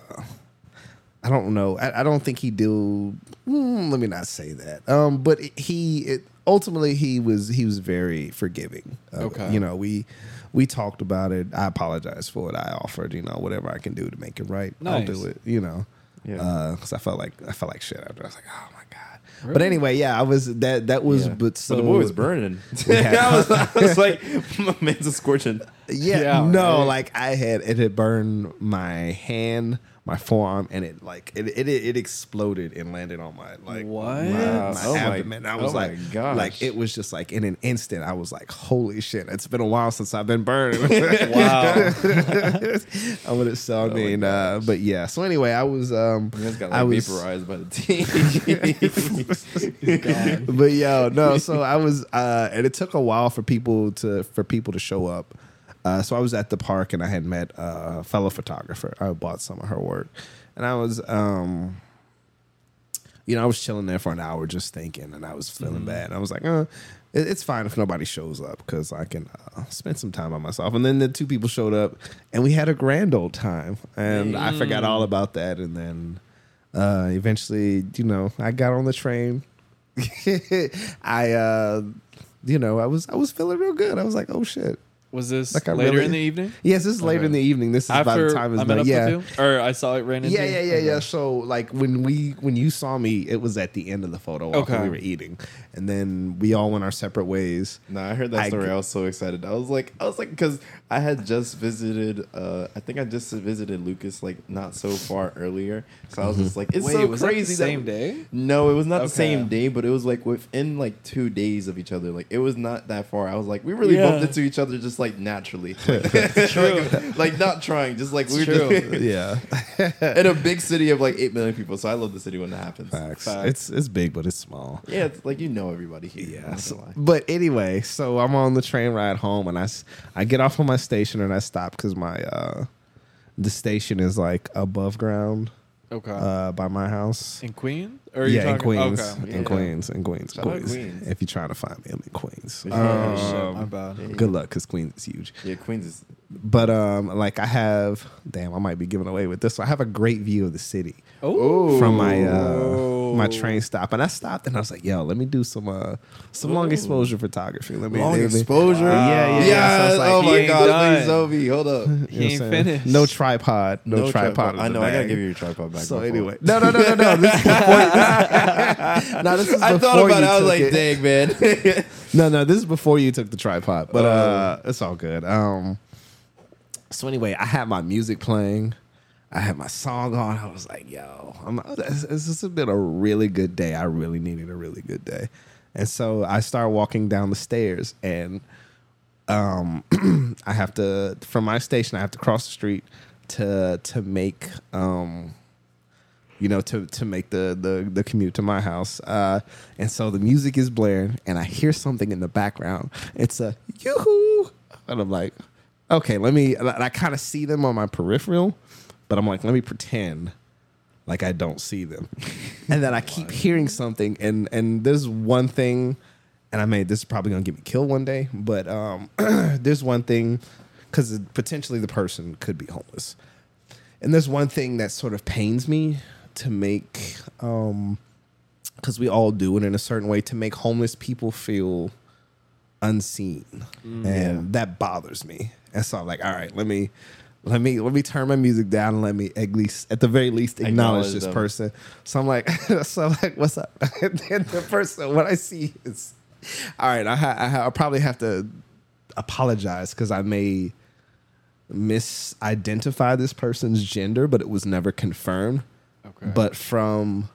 I don't know. I, I don't think he do. mm, let me not say that. Um, but he it, ultimately he was he was very forgiving. of it. Okay. you know we we talked about it. I apologized for it. I offered you know whatever I can do to make it right. I'll do it. You know. Yeah. Because I felt like I felt like shit after. I was like, oh my god. But anyway, yeah, I was that that was Yeah. but so but the boy was burning. had- *laughs* *laughs* I, was, I was like, my man's a scorching. Yeah, Yeah, no, right. like I had it had burned my hand, my forearm, and it like it it, it exploded and landed on my like What? my, my Oh my- abdomen. I was oh like, like it was just like in an instant. I was like, holy shit! It's been a while since I've been burned. *laughs* wow. *laughs* I would have so I mean, uh, but yeah. So anyway, I was um, You guys got I was vaporized by the *laughs* team. but yo, no. So I was, uh, and it took a while for people to for people to show up. Uh, so I was at the park and I had met a fellow photographer. I bought some of her work, and I was, um, you know, I was chilling there for an hour just thinking, and I was feeling bad. I was like, uh, it- it's fine if nobody shows up because I can uh, spend some time by myself. And then the two people showed up, and we had a grand old time, and I forgot all about that. And then uh, eventually, you know, I got on the train. *laughs* I, uh, you know, I was I was feeling real good. I was like, oh shit. Was this Like later really- in the evening? Yes, this is later Okay. in the evening. This is by the time is I met up Yeah. with you, or I saw it ran into Yeah, yeah, yeah, Okay. yeah. So like when we when you saw me, it was at the end of the photo walk when Okay. we were eating, and then we all went our separate ways. No, I heard that I story. g- I was so excited. I was like, I was like, because I had just visited. uh I think I just visited Lucas like not so far earlier. So I was just like, it's Wait, so was that the crazy. that- same day? No, it was not the same day, but it was like within like two days of each other. Like it was not that far. I was like, we really Yeah. bumped into each other just just like naturally, *laughs* like, *laughs* like not trying, just like we're true. just *laughs* yeah. in a big city of like eight million people. So I love the city when that happens. Facts. Facts. It's it's big, but it's small. Yeah, it's like you know everybody here. Yeah. So- but anyway, so I'm on the train ride home, and I I get off on my station and I stop because my uh the station is like above ground Okay. uh by my house. in Queens? Or are you yeah, in Queens, Okay. in Yeah. Queens, in Queens, Shout out Queens. Queens. If you're trying to find me, I'm in Queens. Yeah, Um, shit, my bad. yeah, Good luck, because Queens is huge. Yeah, Queens is. But um, like I have, damn, I might be giving away with this. one. I have a great view of the city Oh, from my uh, my train stop, and I stopped and I was like, "Yo, let me do some uh, some long exposure photography. Let me Long let me- exposure. Yeah, yeah, yeah. Yeah. So like, oh my god, done. please, Obi, hold up. *laughs* You know He ain't finished. No tripod. No, tripod. in I know. I gotta give you your tripod back. So My anyway, *laughs* no, no, no, no, no. This is before. This, *laughs* *laughs* no, this is I before thought about you it. I was took like, it. dang, man. *laughs* No, no, this is before you took the tripod, but Oh. uh, it's all good. Um, so anyway, I had my music playing, I had my song on. I was like, "Yo, I'm, this, this has been a really good day. I really needed a really good day," and so I start walking down the stairs, and um, *clears throat* I have to from my station. I have to cross the street to to make um you know, to to make the the the commute to my house. Uh, and so the music is blaring, and I hear something in the background. It's a yoo-hoo, and I'm like, okay, let me. I kind of see them on my peripheral, but I'm like, let me pretend like I don't see them. *laughs* and then I keep hearing something, and and there's one thing, and I made this is probably gonna get me killed one day, but um, *clears throat* there's one thing because potentially the person could be homeless. And there's one thing that sort of pains me to make, um, because we all do it in a certain way, to make homeless people feel unseen, and that bothers me. And so I'm like, all right, let me, let me, let me turn my music down and let me at least, at the very least, acknowledge, Acknowledge this them. person. So I'm like, *laughs* so I'm like, what's up? *laughs* and then the person, what I see is, all right, I, ha- I ha- I'll probably have to apologize because I may misidentify this person's gender, but it was never confirmed. Okay. But from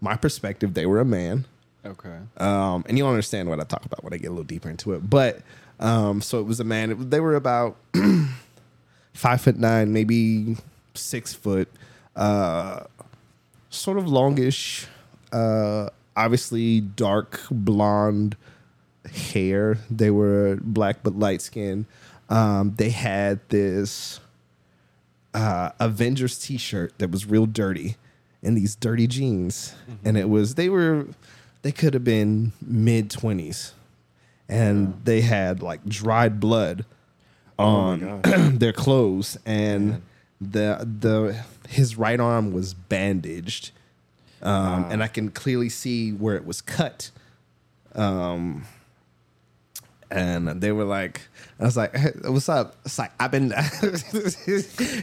my perspective, they were a man. okay. Um, and you'll understand what I talk about when I get a little deeper into it. But um, so it was a man. It, they were about *clears throat* five foot nine, maybe six foot, uh, sort of longish, uh, obviously dark blonde hair. They were black but light skinned. Um, they had this uh, Avengers T-shirt that was real dirty, and these dirty jeans, and it was they were they could have been mid twenties, and they had like dried blood Oh on *clears throat* their clothes, and the the his right arm was bandaged, um, and I can clearly see where it was cut. Um, and they were like, I was like, hey, "What's up?" It's like I've been. *laughs*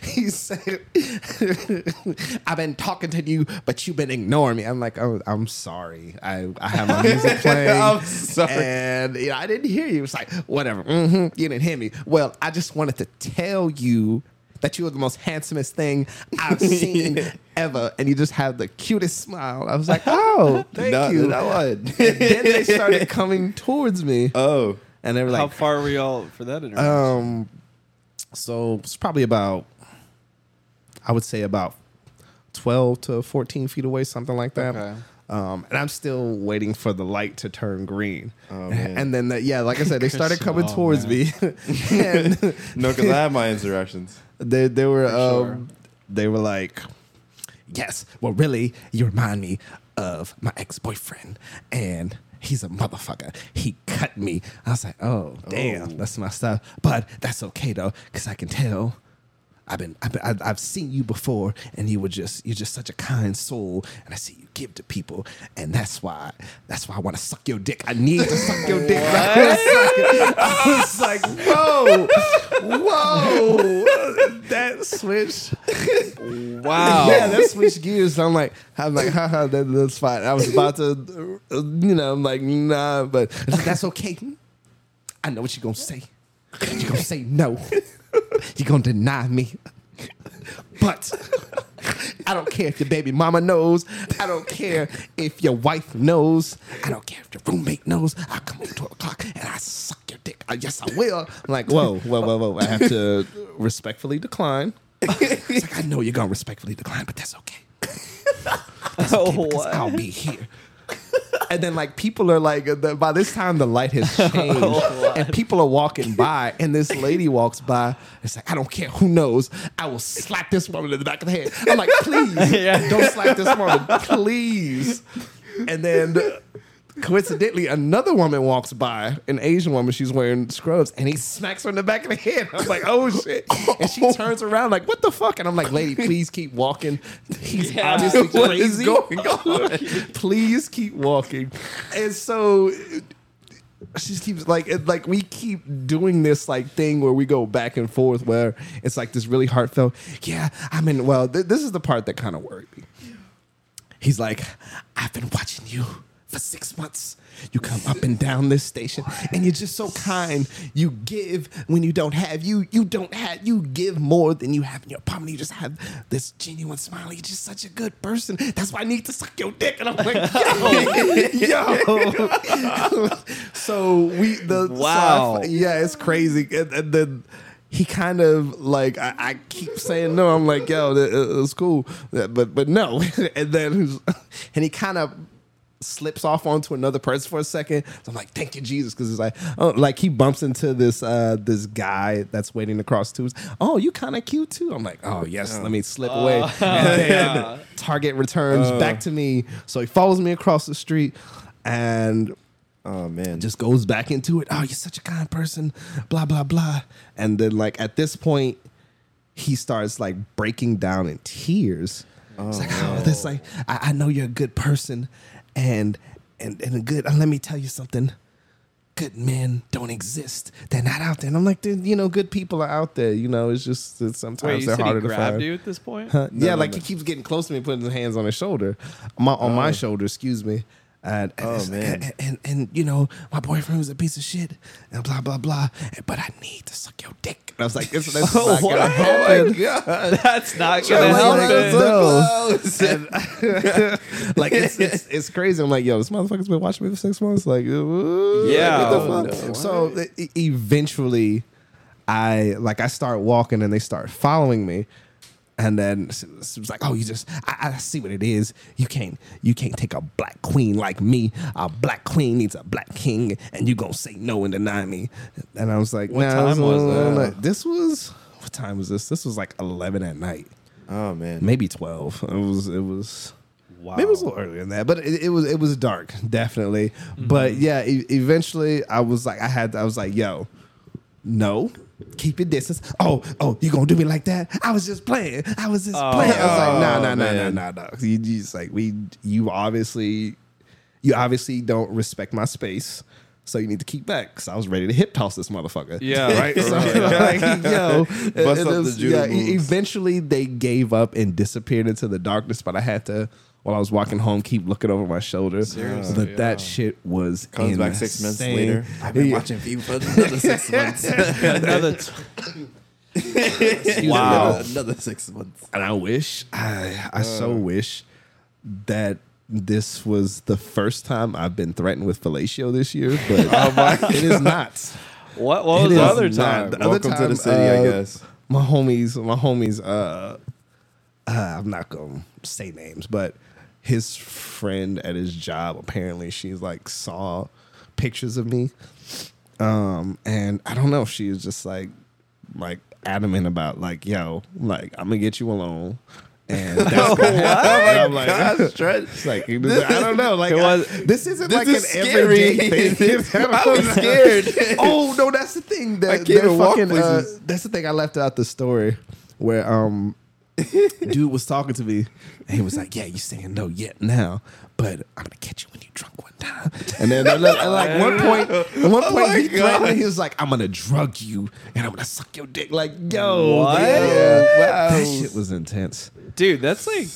he said, *laughs* "I've been talking to you, but you've been ignoring me." I'm like, "Oh, I'm sorry. I I have my music *laughs* playing. I'm sorry. and you know, I didn't hear you." It's like, "Whatever. hmm you didn't hear me." Well, I just wanted to tell you. That you were the most handsomest thing I've seen ever, and you just have the cutest smile. I was like, "Oh, thank no, you." What? And then they started coming towards me, oh, and they were How far were y'all for that interaction? um, so it's probably about, I would say about twelve to fourteen feet away, something like that. Okay. Um, and I'm still waiting for the light to turn green. Oh. And then, the, yeah, like I said, they started coming oh, towards man. me, *laughs* and no, because I have my interactions. they they were um, sure. they were like, yes, well, really, you remind me of my ex boyfriend, and he's a motherfucker. He cut me. I was like, oh damn, Oh. that's my stuff. But that's okay though, because I can tell. I've been, I've been, I've- seen you before, and you were just, you're just such a kind soul, and I see you give to people, and that's why, that's why I want to suck your dick. I need to suck your dick. *laughs* I was like, whoa, whoa, that switch. wow. Yeah, that switch gears. I'm like, I'm like, haha, that, that's fine. I was about to, you know, I'm like, nah, but that's okay. I know what you're gonna say. You're gonna say no. You're gonna deny me. But I don't care if your baby mama knows. I don't care if your wife knows. I don't care if your roommate knows. I come home 12 o'clock and I suck your dick. "Uh, yes, I will. I'm like, whoa, whoa, whoa, whoa. I have to respectfully decline. He's like, I know you're gonna respectfully decline, but that's okay. *laughs* Oh, because I'll be here. And then like people are like the, by this time the light has *laughs* changed oh, and people are walking by and this lady walks by it's like I don't care. Who knows? I will slap this woman in the back of the head. I'm like please *laughs* Yeah. don't slap this woman. Please. And then coincidentally another woman walks by an Asian woman she's wearing scrubs and he smacks her in the back of the head I'm like oh shit and she *laughs* turns around like what the fuck and I'm like lady please keep walking he's Yeah. obviously *laughs* What is crazy going on? *laughs* please keep walking. And so she just keeps like it, like we keep doing this like thing where we go back and forth where it's like this really heartfelt. Yeah, I mean, well, th- this is the part that kind of worried me. He's like, I've been watching you for six months. You come up and down this station, and you're just so kind. You give when you don't have. You you don't have. You give more than you have in your apartment. You just have this genuine smile. You're just such a good person. That's why I need to suck your dick. And I'm like, *laughs* yo, yo. so we the so I Wow. yeah, it's crazy. And, and then he kind of like I, I keep saying no. I'm like, yo, it, uh, it was cool, but but no. *laughs* and then *laughs* and he kind of slips off onto another person for a second. So I'm like, thank you, Jesus, because it's like, oh, like he bumps into this uh this guy that's waiting across too. Oh, you kind of cute too. I'm like, oh yes, let me slip away. *laughs* *laughs* And yeah. Target returns back to me, so he follows me across the street, and Oh man. just goes back into it. Oh, you're such a kind person, blah blah blah. And then like at this point, he starts like breaking down in tears. it's like, oh, this like I, I know you're a good person, and and and a good. And let me tell you something. Good men don't exist. They're not out there. And I'm like, dude, you know, good people are out there. You know, it's just it's sometimes Wait, you they're said he harder to grabbed find. you at this point? Huh? yeah, no, like no. he keeps getting close to me, putting his hands on his shoulder, my, on my oh. shoulder. Excuse me. And, and Oh, it's- man. And, and and you know, my boyfriend was a piece of shit, and blah blah blah. But I need to suck your dick. And I was like, this, this is not *laughs* gonna Oh, happen. *laughs* That's not gonna like, happen. no. And- *laughs* like it's, it's it's crazy. I'm like, yo, this motherfucker's been watching me for six months. Like, uh, Yeah. what the Oh, no. So e- eventually, I like I start walking and they start following me. And then it was like, oh, you just, I, I see what it is. You can't, you can't take a black queen like me. A black queen needs a black king, and you gonna say no and deny me. And I was like, What nah, time was that? This was what time was this? This was like eleven at night, oh man. maybe twelve. It was, it was. Wow. Maybe it was a little earlier than that, but it, it was it was dark, definitely. Mm-hmm. But yeah, e- eventually I was like, I had, I was like, yo, no, keep your distance. Oh, oh, you gonna do me like that? I was just playing. I was just playing. I was like, no, Oh, no, no, no, man. no, no. You just like we, you obviously, you obviously don't respect my space. So you need to keep back because I was ready to hip toss this motherfucker. Yeah. *laughs* right. So, like, *laughs* yo, *laughs* Bust up the was- yeah, e- moves. eventually they gave up and disappeared into the darkness, but I had to, while I was walking home, keep looking over my shoulder. Seriously, but yeah. that shit was Comes back six months insane. later. I've been Yeah. watching for you for another six *laughs* months. Another t- Wow. another, another six months. And I wish, I, I so Uh. wish that this was the first time I've been threatened with fellatio this year, but *laughs* *laughs* it is not. what? What was the other not. time? The other Welcome to the city, I uh, guess. my homies, my homies, uh, uh, I'm not gonna say names, but his friend at his job apparently she's like saw pictures of me, um, and I don't know if she was just like like adamant about like yo, like I'm gonna get you alone. And *laughs* that's happen. And I'm like, it's like I don't know, like was- I- this isn't This like is an scary. everyday thing. *laughs* *laughs* I was scared. oh no, that's the thing. That, I can't that fucking, uh, that's the thing I left out the story where um *laughs* dude was talking to me and he was like, "Yeah, you saying no yet now, but I'm gonna catch you when you drunk one time." And then and like, like one *laughs* point, at one Oh point my he threatened me. He was like, "I'm gonna drug you and I'm gonna suck your dick." Like, yo, What? yeah, Wow. that shit was intense. Dude, that's like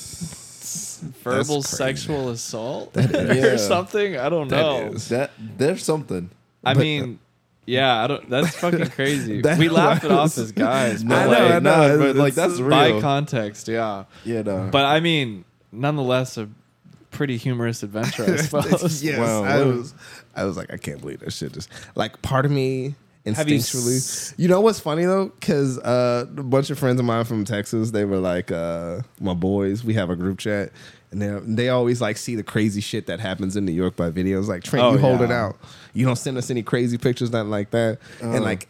verbal crazy. sexual assault is. Yeah. or something. I don't That know. is. That there's something. I But- uh, mean, yeah, I don't. That's fucking crazy. *laughs* That we laughed it off was- as guys, I but know, like, I know, but like It's- that's by context, yeah. Yeah, no. But I mean, nonetheless, a pretty humorous adventure, I *laughs* suppose. yes, Wow, I what- was. I was like, I can't believe that shit. Just like part of me Have you You, know what's funny though? Because uh, a bunch of friends of mine from Texas, they were like, uh, my boys. We have a group chat, and they they always like see the crazy shit that happens in New York by videos. Like Trent, Oh, you hold it out. You don't send us any crazy pictures, nothing like that. And like,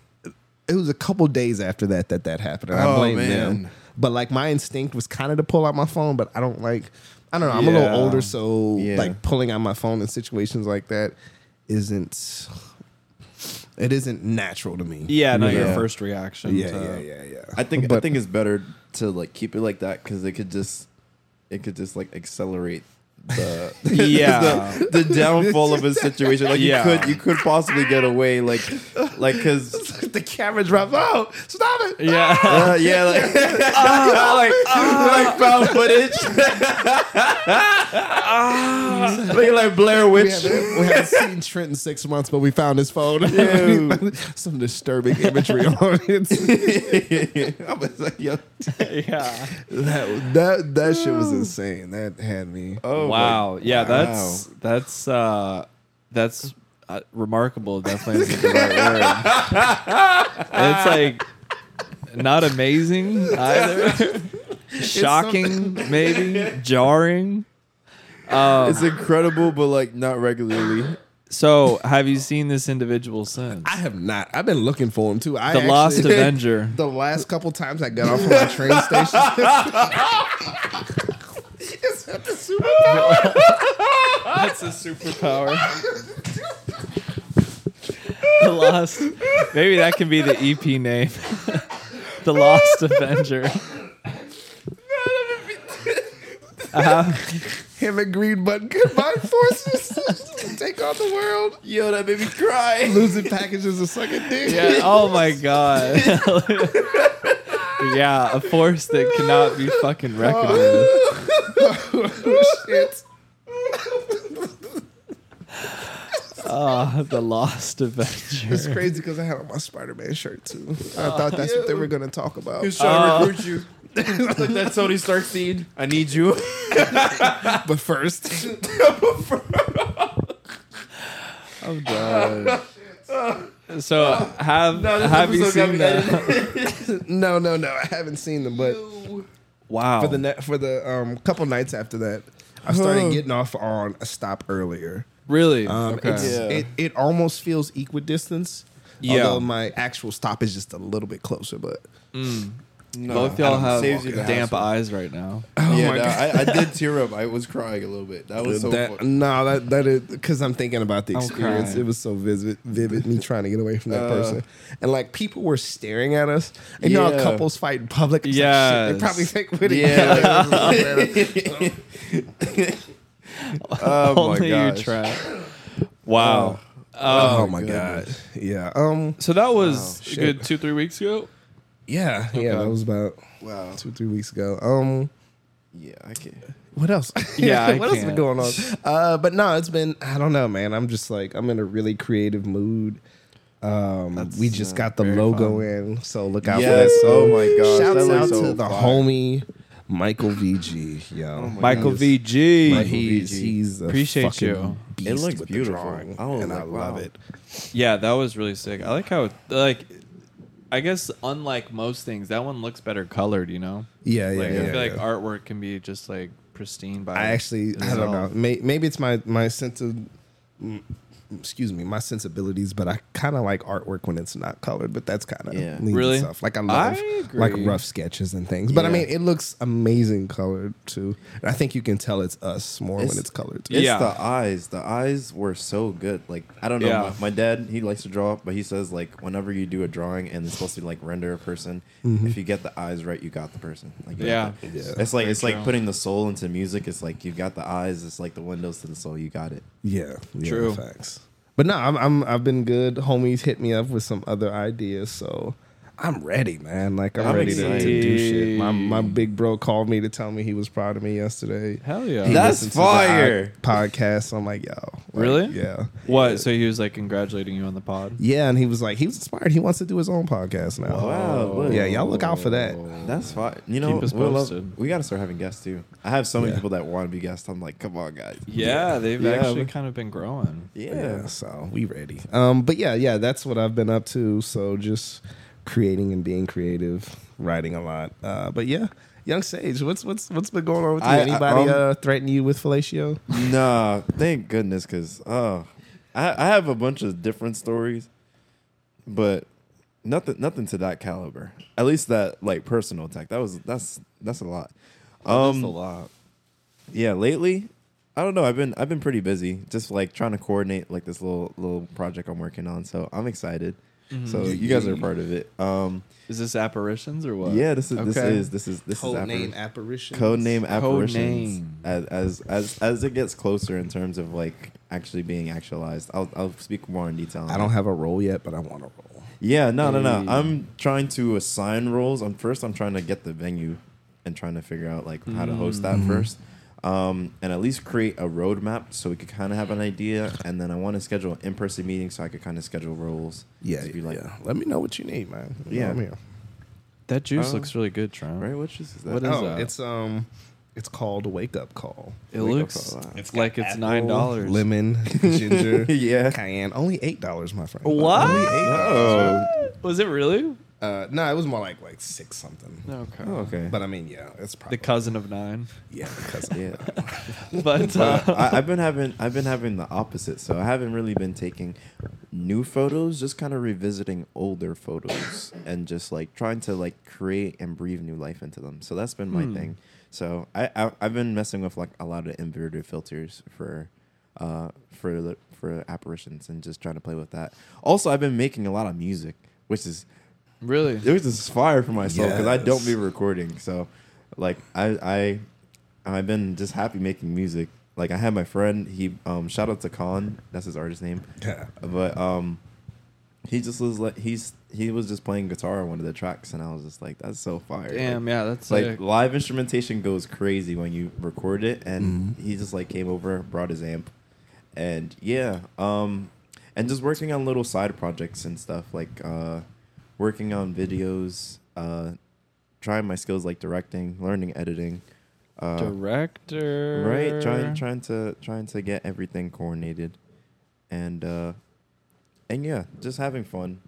it was a couple days after that that that happened, and I Oh, blame man. them. But like, my instinct was kind of to pull out my phone, but I don't like. I don't know. I'm a little older, so Yeah. like pulling out my phone in situations like that isn't it isn't natural to me. Yeah, not your first reaction. yeah, to- yeah, yeah, yeah. I think I think it's better to like keep it like that because it could just it could just like accelerate *laughs* the Yeah. the, the downfall of a *laughs* situation. Like Yeah. you could you could possibly get away like like because *laughs* the camera drops. Oh, stop it! Yeah. Ah! uh, yeah like like, ah. like found footage. Ah. Looking like Blair We Witch. haven't, we haven't seen Trent in six months, but we found his phone. Some disturbing imagery on it. I was like, yo, yeah. That that that shit was insane. That had me. oh my- wow. Yeah, that's wow. that's uh that's uh, remarkable. Definitely isn't the right word. It's like not amazing either. *laughs* Shocking, maybe jarring. Um, It's incredible, but like not regularly. so, have you seen this individual since I have not. I've been looking for him too. I the Lost Avenger? *laughs* The last couple times I got off of my train station. *laughs* Is that the superpower? That's a superpower. *laughs* the Lost. Maybe that can be the EP name. *laughs* the Lost Avenger. Uh, Him and Green Button combine forces to take on the world. Yo, that made me cry. Losing packages and sucking dick. yeah. Oh my god. *laughs* yeah, a force that cannot be fucking reckoned with. Oh, shit. *laughs* Ah, the Lost Avenger. It's crazy because I had on my Spider Man shirt too. I ah, thought that's what they were going to talk about. He's trying to ah. recruit you. like that Tony Stark scene. I need you. *laughs* But first, *laughs* oh, I'm done. So ah. have this have you episode seen me that? no, no, no, I haven't seen them. But Wow. for the ne- for the um, couple nights after that, I started getting off on a stop earlier. really? Um, okay. it's, Yeah. it, it almost feels equidistance. Yeah. Although my actual stop is just a little bit closer, but No, Both y'all have saves you the damp hassle. eyes right now. oh yeah, my no, god. I, I did tear up. I was crying a little bit. That was so that, fun. no, that that is because I'm thinking about the I'm experience. crying. It was so vivid, vivid. Me trying to get away from that Uh. person, and like people were staring at us. And you know, how Yeah. couples fight in public. It's like, shit, they probably think we're Yeah. *laughs* *laughs* oh my Only gosh. you try. Wow. Oh, Um, my goodness. god. Yeah. Um. so that was a shit. good two, three weeks ago. Yeah. Yeah. That was about Wow. two, three weeks ago. Um. Yeah, I can't. What else? *laughs* Yeah, I *laughs* what else been can't. going on? Uh, but no, it's been I don't know, man. I'm just like I'm in a really creative mood. Um, That's, we just uh, got the logo fun. in, so look out Yes. for that. Oh my gosh. Shouts that out so to the fire. homie Michael VG. Yo, Oh Michael goodness. VG. Like, he's VG. he's a Appreciate you. Beast It looks with beautiful. The drawing, I was and I love wow. it. Yeah, that was really sick. I like how like I guess unlike most things, that one looks better colored, you know? Yeah, yeah, like yeah. I feel like yeah. artwork can be just like pristine by I actually, I don't know. May, maybe it's my my sense of, excuse me, my sensibilities. But I kind of like artwork when it's not colored. But that's kind of Yeah. Really? stuff. Like I love I like rough sketches and things. But I mean, it looks amazing colored too. And I think you can tell it's us more It's- when it's colored. Too. It's Yeah. the eyes. The eyes were so good. Like I don't know. Yeah. My, my dad, he likes to draw, but he says like whenever you do a drawing and it's supposed to like render a person, Mm-hmm. if you get the eyes right, you got the person. Like Yeah. got the- Yeah. It's like Very it's like putting the soul into music. It's like you got the eyes. It's like the windows to the soul. You got it. Yeah, yeah, True. Facts. But no, I'm, I'm I've been good. Homies hit me up with some other ideas, so I'm ready, man. Like I'm, I'm ready to, to do shit. My my big bro called me to tell me he was proud of me yesterday. Hell yeah. He That's listened to fire. Podcast. So I'm like, yo, like, Really? Yeah, what? So he was like congratulating you on the pod. yeah. And he was like, he was inspired. He wants to do his own podcast now. Wow, look. Yeah, y'all look out for that. That's fine. You know, Keep us we'll love- we got to start having guests too. I have so many Yeah. people that want to be guests. I'm like, come on, guys. Yeah, they've Yeah, actually kind of been growing. Yeah. Yeah, so we ready. Um, but yeah, yeah, that's what I've been up to. So just creating and being creative, writing a lot. Uh, but yeah, young Sage, what's what's what's been going on with you? I- I- Anybody um, uh, threaten you with fellatio? Nah, thank goodness, because uh, I, I have a bunch of different stories, but nothing nothing to that caliber. At least that like personal attack. That was that's that's a lot. Oh, Um, That's a lot. yeah, lately, I don't know. I've been I've been pretty busy, just like trying to coordinate like this little little project I'm working on. So I'm excited. So Mhm. you guys are a part of it. Um, Is this apparitions or what? yeah, this is this is this is this is appari- apparition. code name apparitions. Code apparitions name. as, as as as it gets closer in terms of like actually being actualized. I'll I'll speak more in detail. on I don't that. have a role yet, but I want a role. Yeah, no, no, no. I'm trying to assign roles. I'm first. I'm trying to get the venue and trying to figure out like how to host that Mhm. first, um, and at least create a roadmap so we could kind of have an idea. And then I want to schedule an in-person meeting so I could kind of schedule roles. Yeah, to like, yeah. Let me know what you need, man. Let me know Yeah. I'm here. That juice Uh, looks really good, Trent. right? Which is that? What is oh, that? it's um, it's called Wake Up Call. It Wake up looks call. It's like it's apple, nine dollars. lemon, *laughs* ginger, yeah. cayenne. Only eight dollars, my friend. What? Only eight dollars. Oh. Was it really? Uh, no, it was more like like six something. Okay. Oh, okay. But I mean, yeah, it's probably The cousin of nine. yeah because *laughs* yeah. *laughs* But But uh, I, I've been having I've been having the opposite. So I haven't really been taking new photos, just kind of revisiting older photos and just like trying to like create and breathe new life into them. So that's been my Hmm. thing. So I, I I've been messing with like a lot of inverted filters for uh for the for apparitions and just trying to play with that. Also, I've been making a lot of music, which is really, it was just fire for myself because I don't Yes. be recording. So, like, I I I've been just happy making music. Like, I had my friend. He um shout out to Khan. That's his artist name. yeah. *laughs* But um, he just was like he's he was just playing guitar on one of the tracks, and I was just like, that's so fire. damn, Like, yeah, that's like like live instrumentation goes crazy when you record it, and Mhm. he just like came over, brought his amp, and yeah, um, and just working on little side projects and stuff like uh, working on videos, uh, trying my skills like directing, learning editing, uh, director. right, trying trying to trying to get everything coordinated, and uh, and yeah, just having fun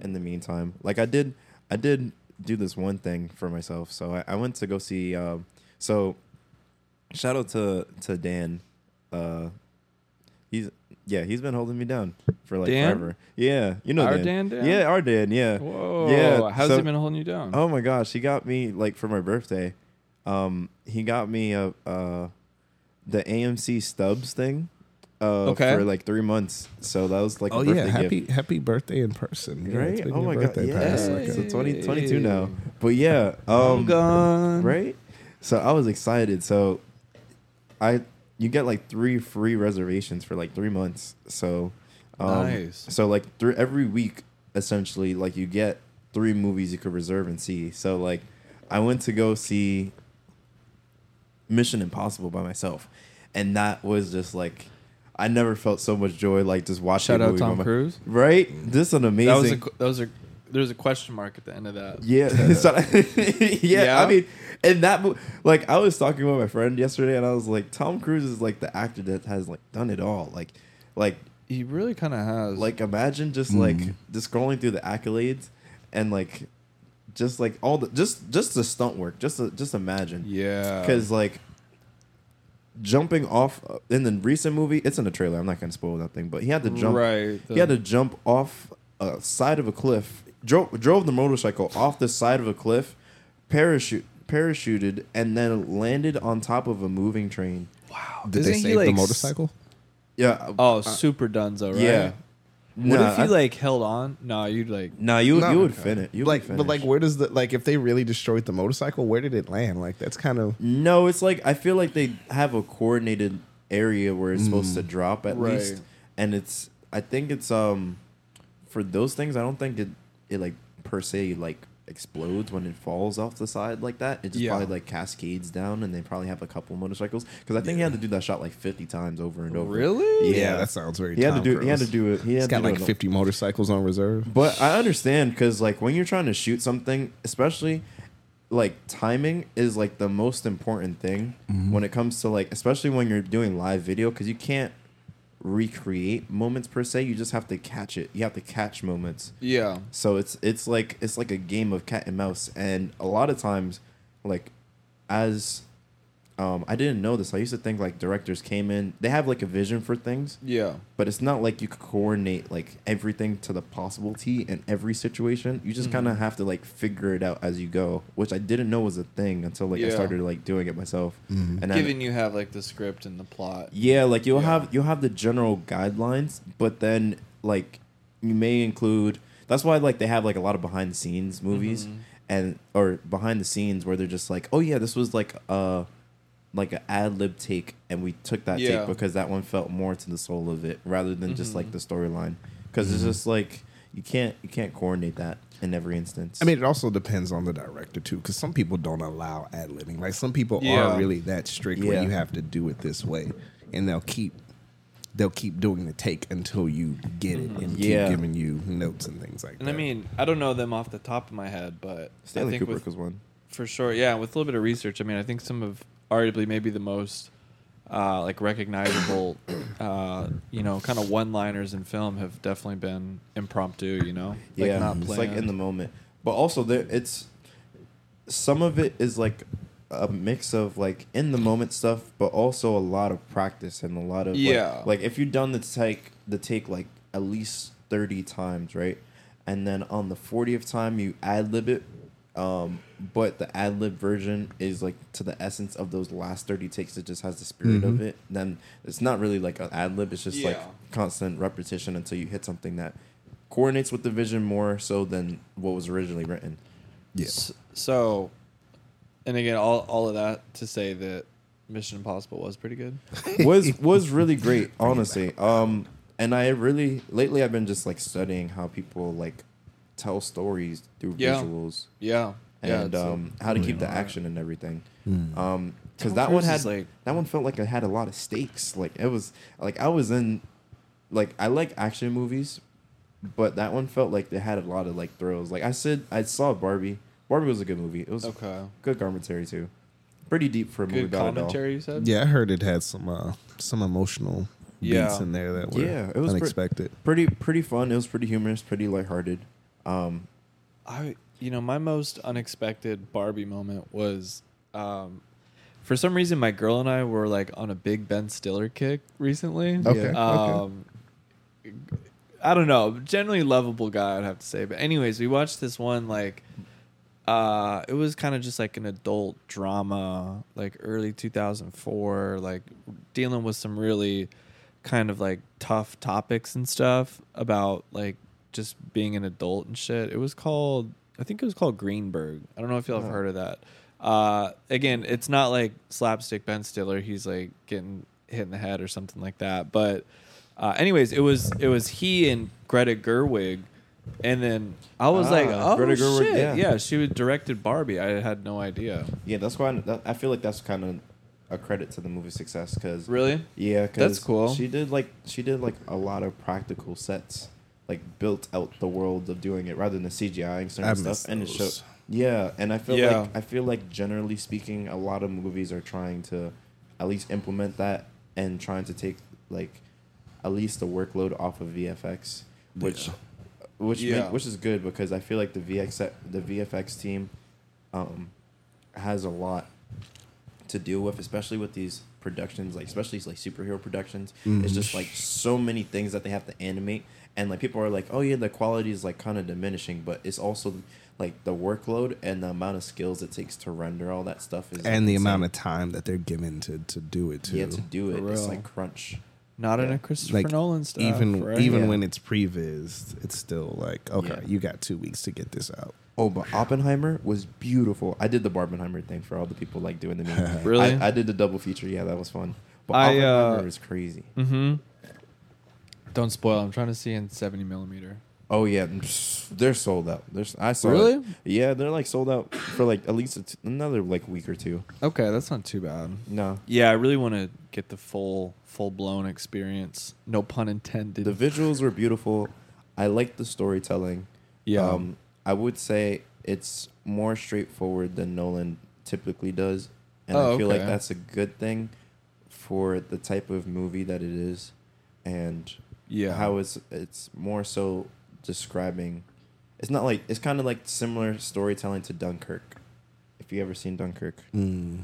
in the meantime. Like I did, I did do this one thing for myself. So I, I went to go see. Um, so shout out to to Dan. Uh, he's yeah, he's been holding me down for like Dan? forever. Yeah, you know Our Dan. Dan Dan? Yeah, our Dan. Yeah. Whoa. Yeah, How's so- he been holding you down? Oh my gosh, he got me like for my birthday. Um, he got me a uh, the AMC Stubs thing. Uh, Okay. For like three months, so that was like oh a yeah, happy gift. happy birthday in person. Right? been Oh my god, birthday yeah. past, Hey. like, so uh, 20, 22 now. But yeah, um, I'm gone. right? So I was excited. So I you get like three free reservations for like three months. So um, Nice. So like through every week, essentially, like you get three movies you could reserve and see. So like I went to go see Mission Impossible by myself, and that was just like. I never felt so much joy like just watching. Shout a out Tom Cruise. Right, this is an amazing. That was a qu- that was a there was a question mark at the end of that. Yeah, *laughs* So- yeah, *laughs* Yeah? I mean, and that mo- like I was talking with my friend yesterday, and I was like, Tom Cruise is like the actor that has like done it all. Like, like, He really kind of has. like imagine just Mm. like just scrolling through the accolades and like just like all the just just the stunt work. Just just imagine yeah, because like jumping off uh, in the recent movie, it's in the trailer. I'm not gonna spoil that thing, but he had to jump. right. He had to jump off a side of a cliff. Drove drove the motorcycle off the side of a cliff, parachute parachuted, and then landed on top of a moving train. wow. Did Isn't they save like, the motorcycle? Yeah. Oh, uh, super dunzo, right? yeah. What Nah, if he I- like held on? No, you'd like. Nah, you No, you would okay. finish. You like, would but like, where does the like if they really destroyed the motorcycle, where did it land? Like, that's kind of No, it's like I feel like they have a coordinated area where it's supposed to drop at Right. least, and it's I think it's um for those things I don't think it it like per se like explodes when it falls off the side like that. It just Yeah. probably like cascades down, and they probably have a couple motorcycles because I think he had to do that shot like fifty times over and over. Really? Yeah, Yeah. that sounds very. He had to do. He had to do it. He had got like 50 motorcycles on reserve. But I understand because like when you're trying to shoot something, especially like timing is like the most important thing Mm-hmm. when it comes to like especially when you're doing live video because you can't recreate moments per se. You just have to catch it. You have to catch moments. Yeah. So it's it's like it's like a game of cat and mouse, and a lot of times, like as um, I didn't know this. I used to think like directors came in, they have like a vision for things, Yeah. but it's not like you could coordinate like everything to the possible T in every situation. You just kind of have to like figure it out as you go, which I didn't know was a thing until like I started like doing it myself. Mhm. And then, Given you have like the script and the plot. yeah, like you'll Yeah. have you'll have the general guidelines, but then like you may include. That's why like they have like a lot of behind the scenes movies Mhm. and or behind the scenes where they're just like, oh yeah, this was like a like an ad lib take, and we took that Yeah. take because that one felt more to the soul of it rather than just like Mhm. the storyline. Because it's Mhm. just like you can't you can't coordinate that in every instance. I mean, it also depends on the director too, because some people don't allow ad libbing. Like some people Yeah. are really that strict where Yeah. you have to do it this way, and they'll keep they'll keep doing the take until you get it and Yeah. keep giving you notes and things like And that. And I mean, I don't know them off the top of my head, but I Stanley think Kubrick with, was one. for sure, yeah, with a little bit of research, I mean, I think some of arguably maybe the most uh, like recognizable, *coughs* uh, you know, kind of one-liners in film have definitely been impromptu. You know, like yeah, not it's like in the moment. But also there it's some of it is like a mix of like in the moment stuff, but also a lot of practice and a lot of like- Yeah. Like, if you've done the take the take like at least thirty times, right? And then on the fortieth time you ad lib it, um, but the ad lib version is like to the essence of those last thirty takes. It just has the spirit of Mhm. it. Then it's not really like an ad lib. It's just like constant repetition until you hit something that coordinates with the vision more so than what was originally written. yeah, S- So, and again, all all of that to say that Mission Impossible was pretty good. *laughs* was was really great, honestly. Um, and I really lately I've been just like studying how people like tell stories through Yeah. visuals Yeah, yeah, and it's a- um, how to keep the action and everything. Mm. Um, because that one had like that one felt like it had a lot of stakes. Like it was like I was in, like I like action movies, but that one felt like they had a lot of like thrills. Like I said, I saw Barbie. Barbie was a good movie. It was okay. good commentary too. Pretty deep for a movie Good about a doll. commentary, you said. yeah. I heard it had some uh, some emotional beats in there that were Yeah, it was pre- unexpected. Pretty pretty fun. It was pretty humorous, pretty lighthearted. Um, I you know my most unexpected Barbie moment was um for some reason my girl and I were like on a big Ben Stiller kick recently. Okay, okay. Um I don't know, generally lovable guy I'd have to say. But anyways, we watched this one like uh it was kind of just like an adult drama like early 2004 like dealing with some really kind of like tough topics and stuff about like just being an adult and shit. It was called I think it was called Greenberg. I don't know if y'all have Oh. heard of that. Uh again, it's not like slapstick Ben Stiller. He's like getting hit in the head or something like that. But uh anyways, it was it was he and Greta Gerwig and then I was Ah, like, "Oh Greta Gerwig, shit. yeah. Yeah. she was directed Barbie. I had no idea." yeah, that's why I, that, I feel like that's kind of a credit to the movie success because Really? yeah, 'cause That's cool. She did like she did like a lot of practical sets, like built out the world of doing it rather than CGIing certain I stuff, miss and it those. showed. Yeah, and I feel Yeah. like I feel like generally speaking, a lot of movies are trying to at least implement that and trying to take like at least the workload off of VFX, which Yeah. which Yeah. make, which is good because I feel like the VX the VFX team um, has a lot to deal with, especially with these productions, like especially like superhero productions. It's Mhm. just like so many things that they have to animate, and like people are like, oh yeah, the quality is like kind of diminishing, but it's also like the workload and the amount of skills it takes to render all that stuff is and the insane. amount of time that they're given to to do it too. yeah to do it, For it's like crunch. Not in a Christopher like Nolan stuff. even right? even Yeah. when it's previs, it's still like okay, Yeah. you got two weeks to get this out. Oh, but Oppenheimer was beautiful. I did the Barbenheimer thing for all the people like doing the meme. *laughs* Really? I, I did the double feature. Yeah, that was fun. But I, uh, Oppenheimer was crazy. Mm-hmm. Don't spoil. I'm trying to see in 70 millimeter. Oh yeah, psh, they're sold out. There's I saw. Really? It. Yeah, they're like sold out for like at least a t- another like week or two. Okay, that's not too bad. No, Yeah, I really want to get the full full blown experience. No pun intended. the visuals were beautiful. I like the storytelling. yeah. Um, I would say it's more straightforward than Nolan typically does, and Oh, I feel like okay. that's a good thing for the type of movie that it is, and yeah. how it's it's more so describing. It's not like it's kind of like similar storytelling to Dunkirk. If you ever seen Dunkirk, Mm.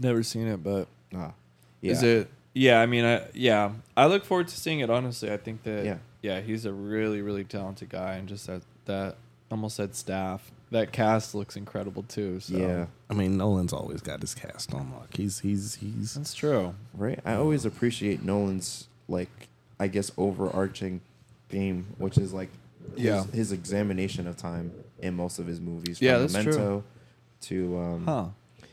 Never seen it, but ah, yeah, is it? Yeah, I mean, I yeah, I look forward to seeing it. Honestly, I think that Yeah. yeah, he's a really really talented guy, and just that that almost said staff. That cast looks incredible too. So Yeah, I mean, Nolan's always got his cast on lock. He's he's he's that's true. right. I always appreciate Nolan's like I guess overarching theme, which is like Yeah. his examination of time in most of his movies. Yeah, from that's true. Memento to um, Huh.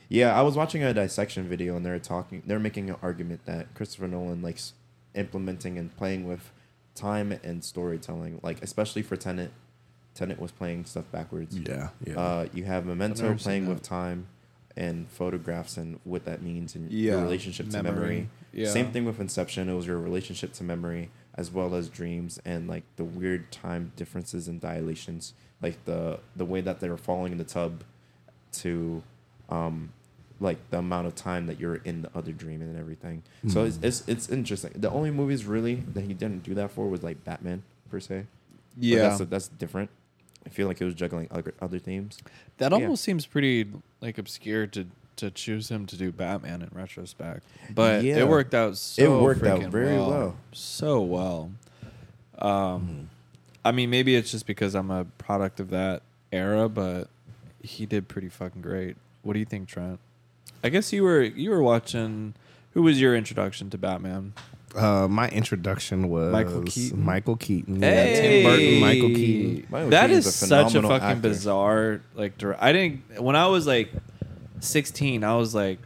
Yeah, I was watching a dissection video and they're talking. They're making an argument that Christopher Nolan likes implementing and playing with time and storytelling, like especially for Tenet. Tenet was playing stuff backwards. yeah yeah. Uh, you have Memento playing with time and photographs and what that means and Yeah, your relationship to memory. Yeah. Same thing with Inception. It was your relationship to memory as well as dreams and like the weird time differences and dilations, like the the way that they were falling in the tub to um like the amount of time that you're in the other dream and everything. So it's, it's it's interesting. The only movies really that he didn't do that for was like Batman per se. But Yeah, that's that's different. I feel like it was juggling other other themes. that yeah. almost seems pretty like obscure to to choose him to do Batman in retrospect, but Yeah. it worked out. so It worked out very well. so well. Um, I mean, maybe it's just because I'm a product of that era, but he did pretty fucking great. What do you think, Trent? I guess you were you were watching. Who was your introduction to Batman? Uh, my introduction was Michael Keaton? Michael Keaton. Yeah, Tim Burton, Michael Keaton. Michael That Keaton's is a such a fucking actor. bizarre like. dir- I didn't when I was like sixteen. I was like,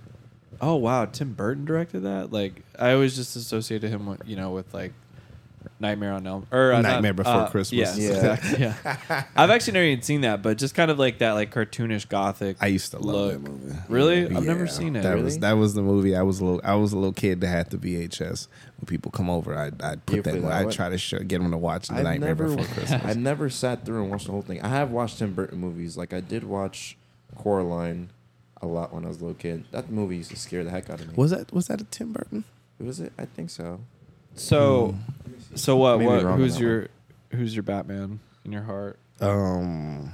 oh wow, Tim Burton directed that. Like I always just associated him with you know with like Nightmare on Elm or uh, not- Nightmare Before uh, Christmas. Yes, Yeah. exactly. Yeah, *laughs* I've actually never even seen that, but just kind of like that like cartoonish gothic. I used to love look. that movie. Really? I've never seen it. That Really? was that was the movie. I was a little I was a little kid that had the VHS. When people come over, I'd, I'd put You that. that I'd try to show, get them to watch The I've Nightmare never, Before *laughs* Christmas. I've never sat through and watched the whole thing. I have watched Tim Burton movies. Like I did watch Coraline a lot when I was a little kid. That movie used to scare the heck out of me. was that was that a Tim Burton? was it? I think so. So, so what? What? Who's that your Who's your Batman in your heart? Um,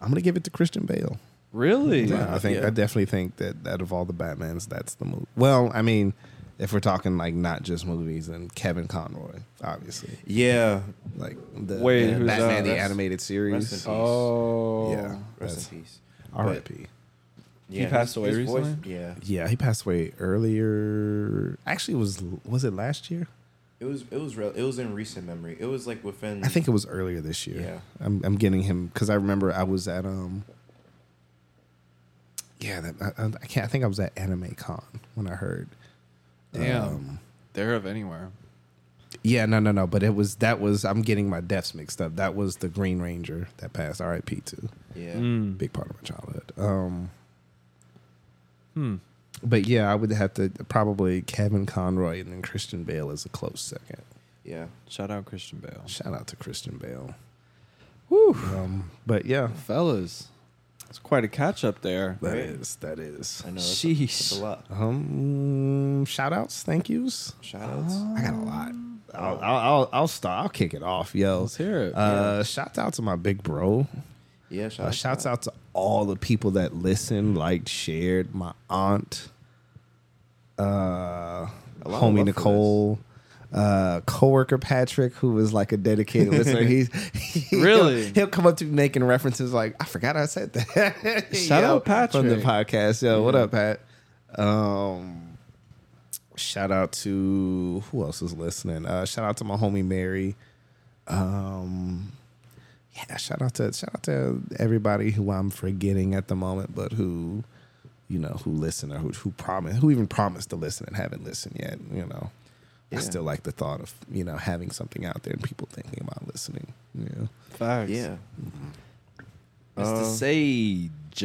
I'm gonna give it to Christian Bale. Really? Yeah, I think Yeah. I definitely think that out of all the Batmans, that's the movie. Well, I mean, if we're talking like not just movies, and Kevin Conroy, obviously, Yeah. like the, Wait, the Batman that? the Rest- animated rest series. in peace. Oh, Yeah, Rest in peace. R.I.P. Yeah, passed away his voice- recently? yeah. Yeah, he passed away earlier. Actually, it was was it last year? It was it was real. It was in recent memory. It was like within. I think it was earlier this year. Yeah. I'm I'm getting him because I remember I was at um. Yeah, that, I, I can't. I think I was at Anime Con when I heard. Damn. um, They're of anywhere. Yeah, no, no, no. But it was that was I'm getting my deaths mixed up. That was the Green Ranger that passed R.I.P. to Yeah. Mm. big part of my childhood. Um, Hmm. but yeah, I would have to probably Kevin Conroy and then Christian Bale as a close second. Yeah. Shout out Christian Bale. Shout out to Christian Bale. Woo, Um, but yeah, fellas, it's quite a catch up there. that Right. is that is. I know. That's, Sheesh. that's a lot. Um, shout outs, thank yous. Shout outs. I got a lot. I'll I'll I'll, I'll start. I'll kick it off, yo. Let's hear it. Uh, shout out to my big bro. Yeah. Shout Uh, outs. shouts out to all the people that listened, liked, shared. My aunt, uh, A lot of love homie Nicole, uh, coworker Patrick, who was like a dedicated listener. He's he, Really? he'll, he'll come up to me making references like, "I forgot I said that." *laughs* Shout Yo, out Patrick. from the podcast. Yo, what up, Pat? Um, shout out to who else is listening? Uh, shout out to my homie Mary. Um, yeah, shout out to shout out to everybody who I'm forgetting at the moment, but who, you know, who listen or who who promise who even promised to listen and haven't listened yet. You know, I still like the thought of you know having something out there and people thinking about listening. Yeah. Facts. Yeah. Mr. Uh, Sage.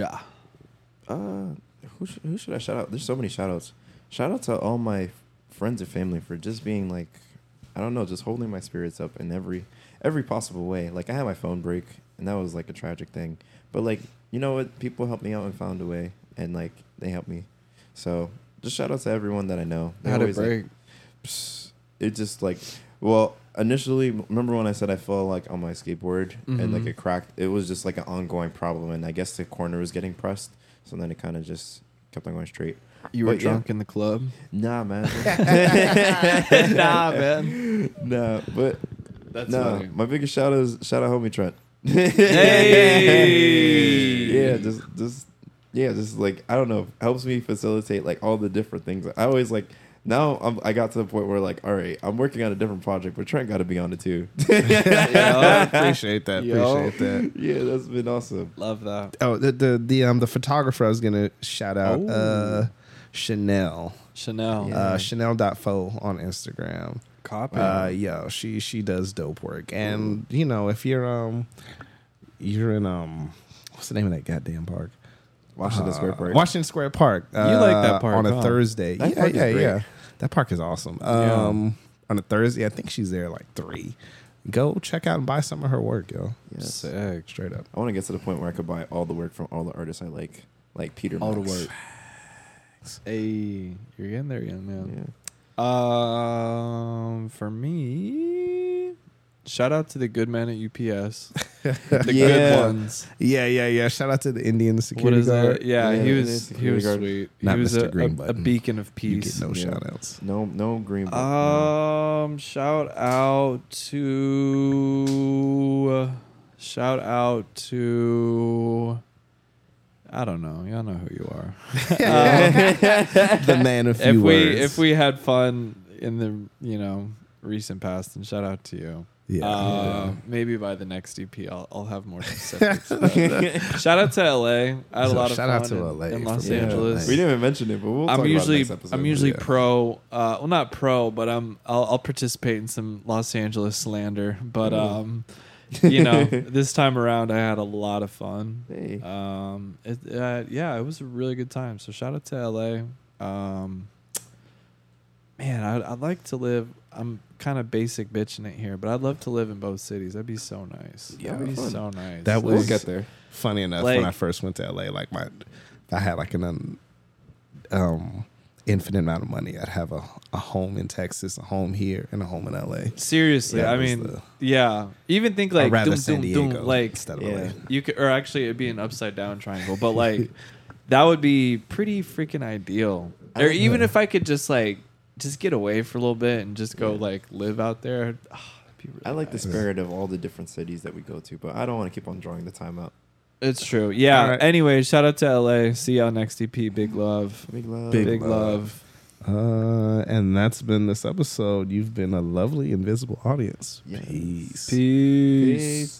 Uh, who should, who should I shout out? There's so many shout outs. Shout out to all my friends and family for just being like, I don't know, just holding my spirits up in every every possible way. Like I had my phone break, and that was like a tragic thing. But like, you know what? People helped me out and found a way, and like they helped me. So just shout out to everyone that I know. They How'd it always, like, break? psst, it just like well initially remember when i said i fell like on my skateboard and like Mhm. it cracked it was just like an ongoing problem and i guess the corner was getting pressed so then it kind of just kept on going straight You were But, yeah. drunk in the club? nah man *laughs* *laughs* nah, man. nah but That's no funny. my biggest shout out is shout out homie trent *laughs* Hey! yeah just just yeah just like i don't know helps me facilitate like all the different things i always like now I'm, I got to the point where like, all right, I'm working on a different project, but Trent got to be on it too. *laughs* appreciate that. *laughs* Yo. Appreciate that. yeah, that's been awesome. Love that. Oh, the the the um the photographer I was gonna shout out Oh. uh Chanel. Chanel. Yeah. Uh Chanel.fo on Instagram. Copy. Uh yo, she she does dope work. And you know, if you're um you're in um what's the name of that goddamn park? Washington Uh, Square Park. Washington Square Park. You like that uh, park, on a huh? Thursday. That yeah, park is yeah, great. yeah. That park is awesome. Yeah. Um on a Thursday, I think she's there like three. Go check out and buy some of her work, yo. Yes. Sick. Straight up. I want to get to the point where I could buy all the work from all the artists I like, like Peter. All the Max. work. Hey, you're getting there, young man. Yeah. Um, for me, shout out to the good man at UPS, *laughs* the Yeah. good ones. Yeah, yeah, yeah. Shout out to the Indian What security is guard. it? Yeah, Yeah, he was he was guard. sweet. Not he was Mr. a, a, a beacon of You peace. get no Yeah. shout outs. No, no green. book, no. Um, shout out to shout out to I don't know. Y'all know who you are. *laughs* the man of few if we words. if we had fun in the you know recent past, and shout out to you. yeah, Uh, maybe by the next EP, I'll, I'll have more specifics. But *laughs* shout out to LA. I had a lot of shout fun out to in, LA in Los being Angeles. We didn't even mention it, but we'll. I'm about it usually next episode. I'm usually Yeah. pro. Uh, well, not pro, but I'm I'll, I'll participate in some Los Angeles slander. But Ooh. um, you know, *laughs* this time around, I had a lot of fun. Hey. Um, it, uh, yeah, it was a really good time. So shout out to LA. Um, man, I'd, I'd like to live. I'm kind of basic bitching it here, but I'd love to live in both cities. That'd be so nice. Yeah, That'd be fun. so nice. That we'll was- get there. funny enough Like- when I first went to LA, like my, I had like an un, um, infinite amount of money. I'd have a, a home in Texas, a home here, and a home in LA. seriously. That I mean, the- yeah. Even think Or like rather doom, San Diego doom, like instead of yeah. LA. you could, or actually it'd be an upside down triangle, but like *laughs* that would be pretty freaking ideal. Or even that. if I could just like just get away for a little bit and just go like live out there. that'd ah, be really I like the spirit of all the different cities that we go to, but I don't want to keep on drawing the time out. It's true. Yeah. All right. Anyway, shout out to LA. See y'all next EP. Big love. Big love. Big Big, love. love. Uh, and that's been this episode. You've been a lovely invisible audience. Yes. Peace. Peace. Peace.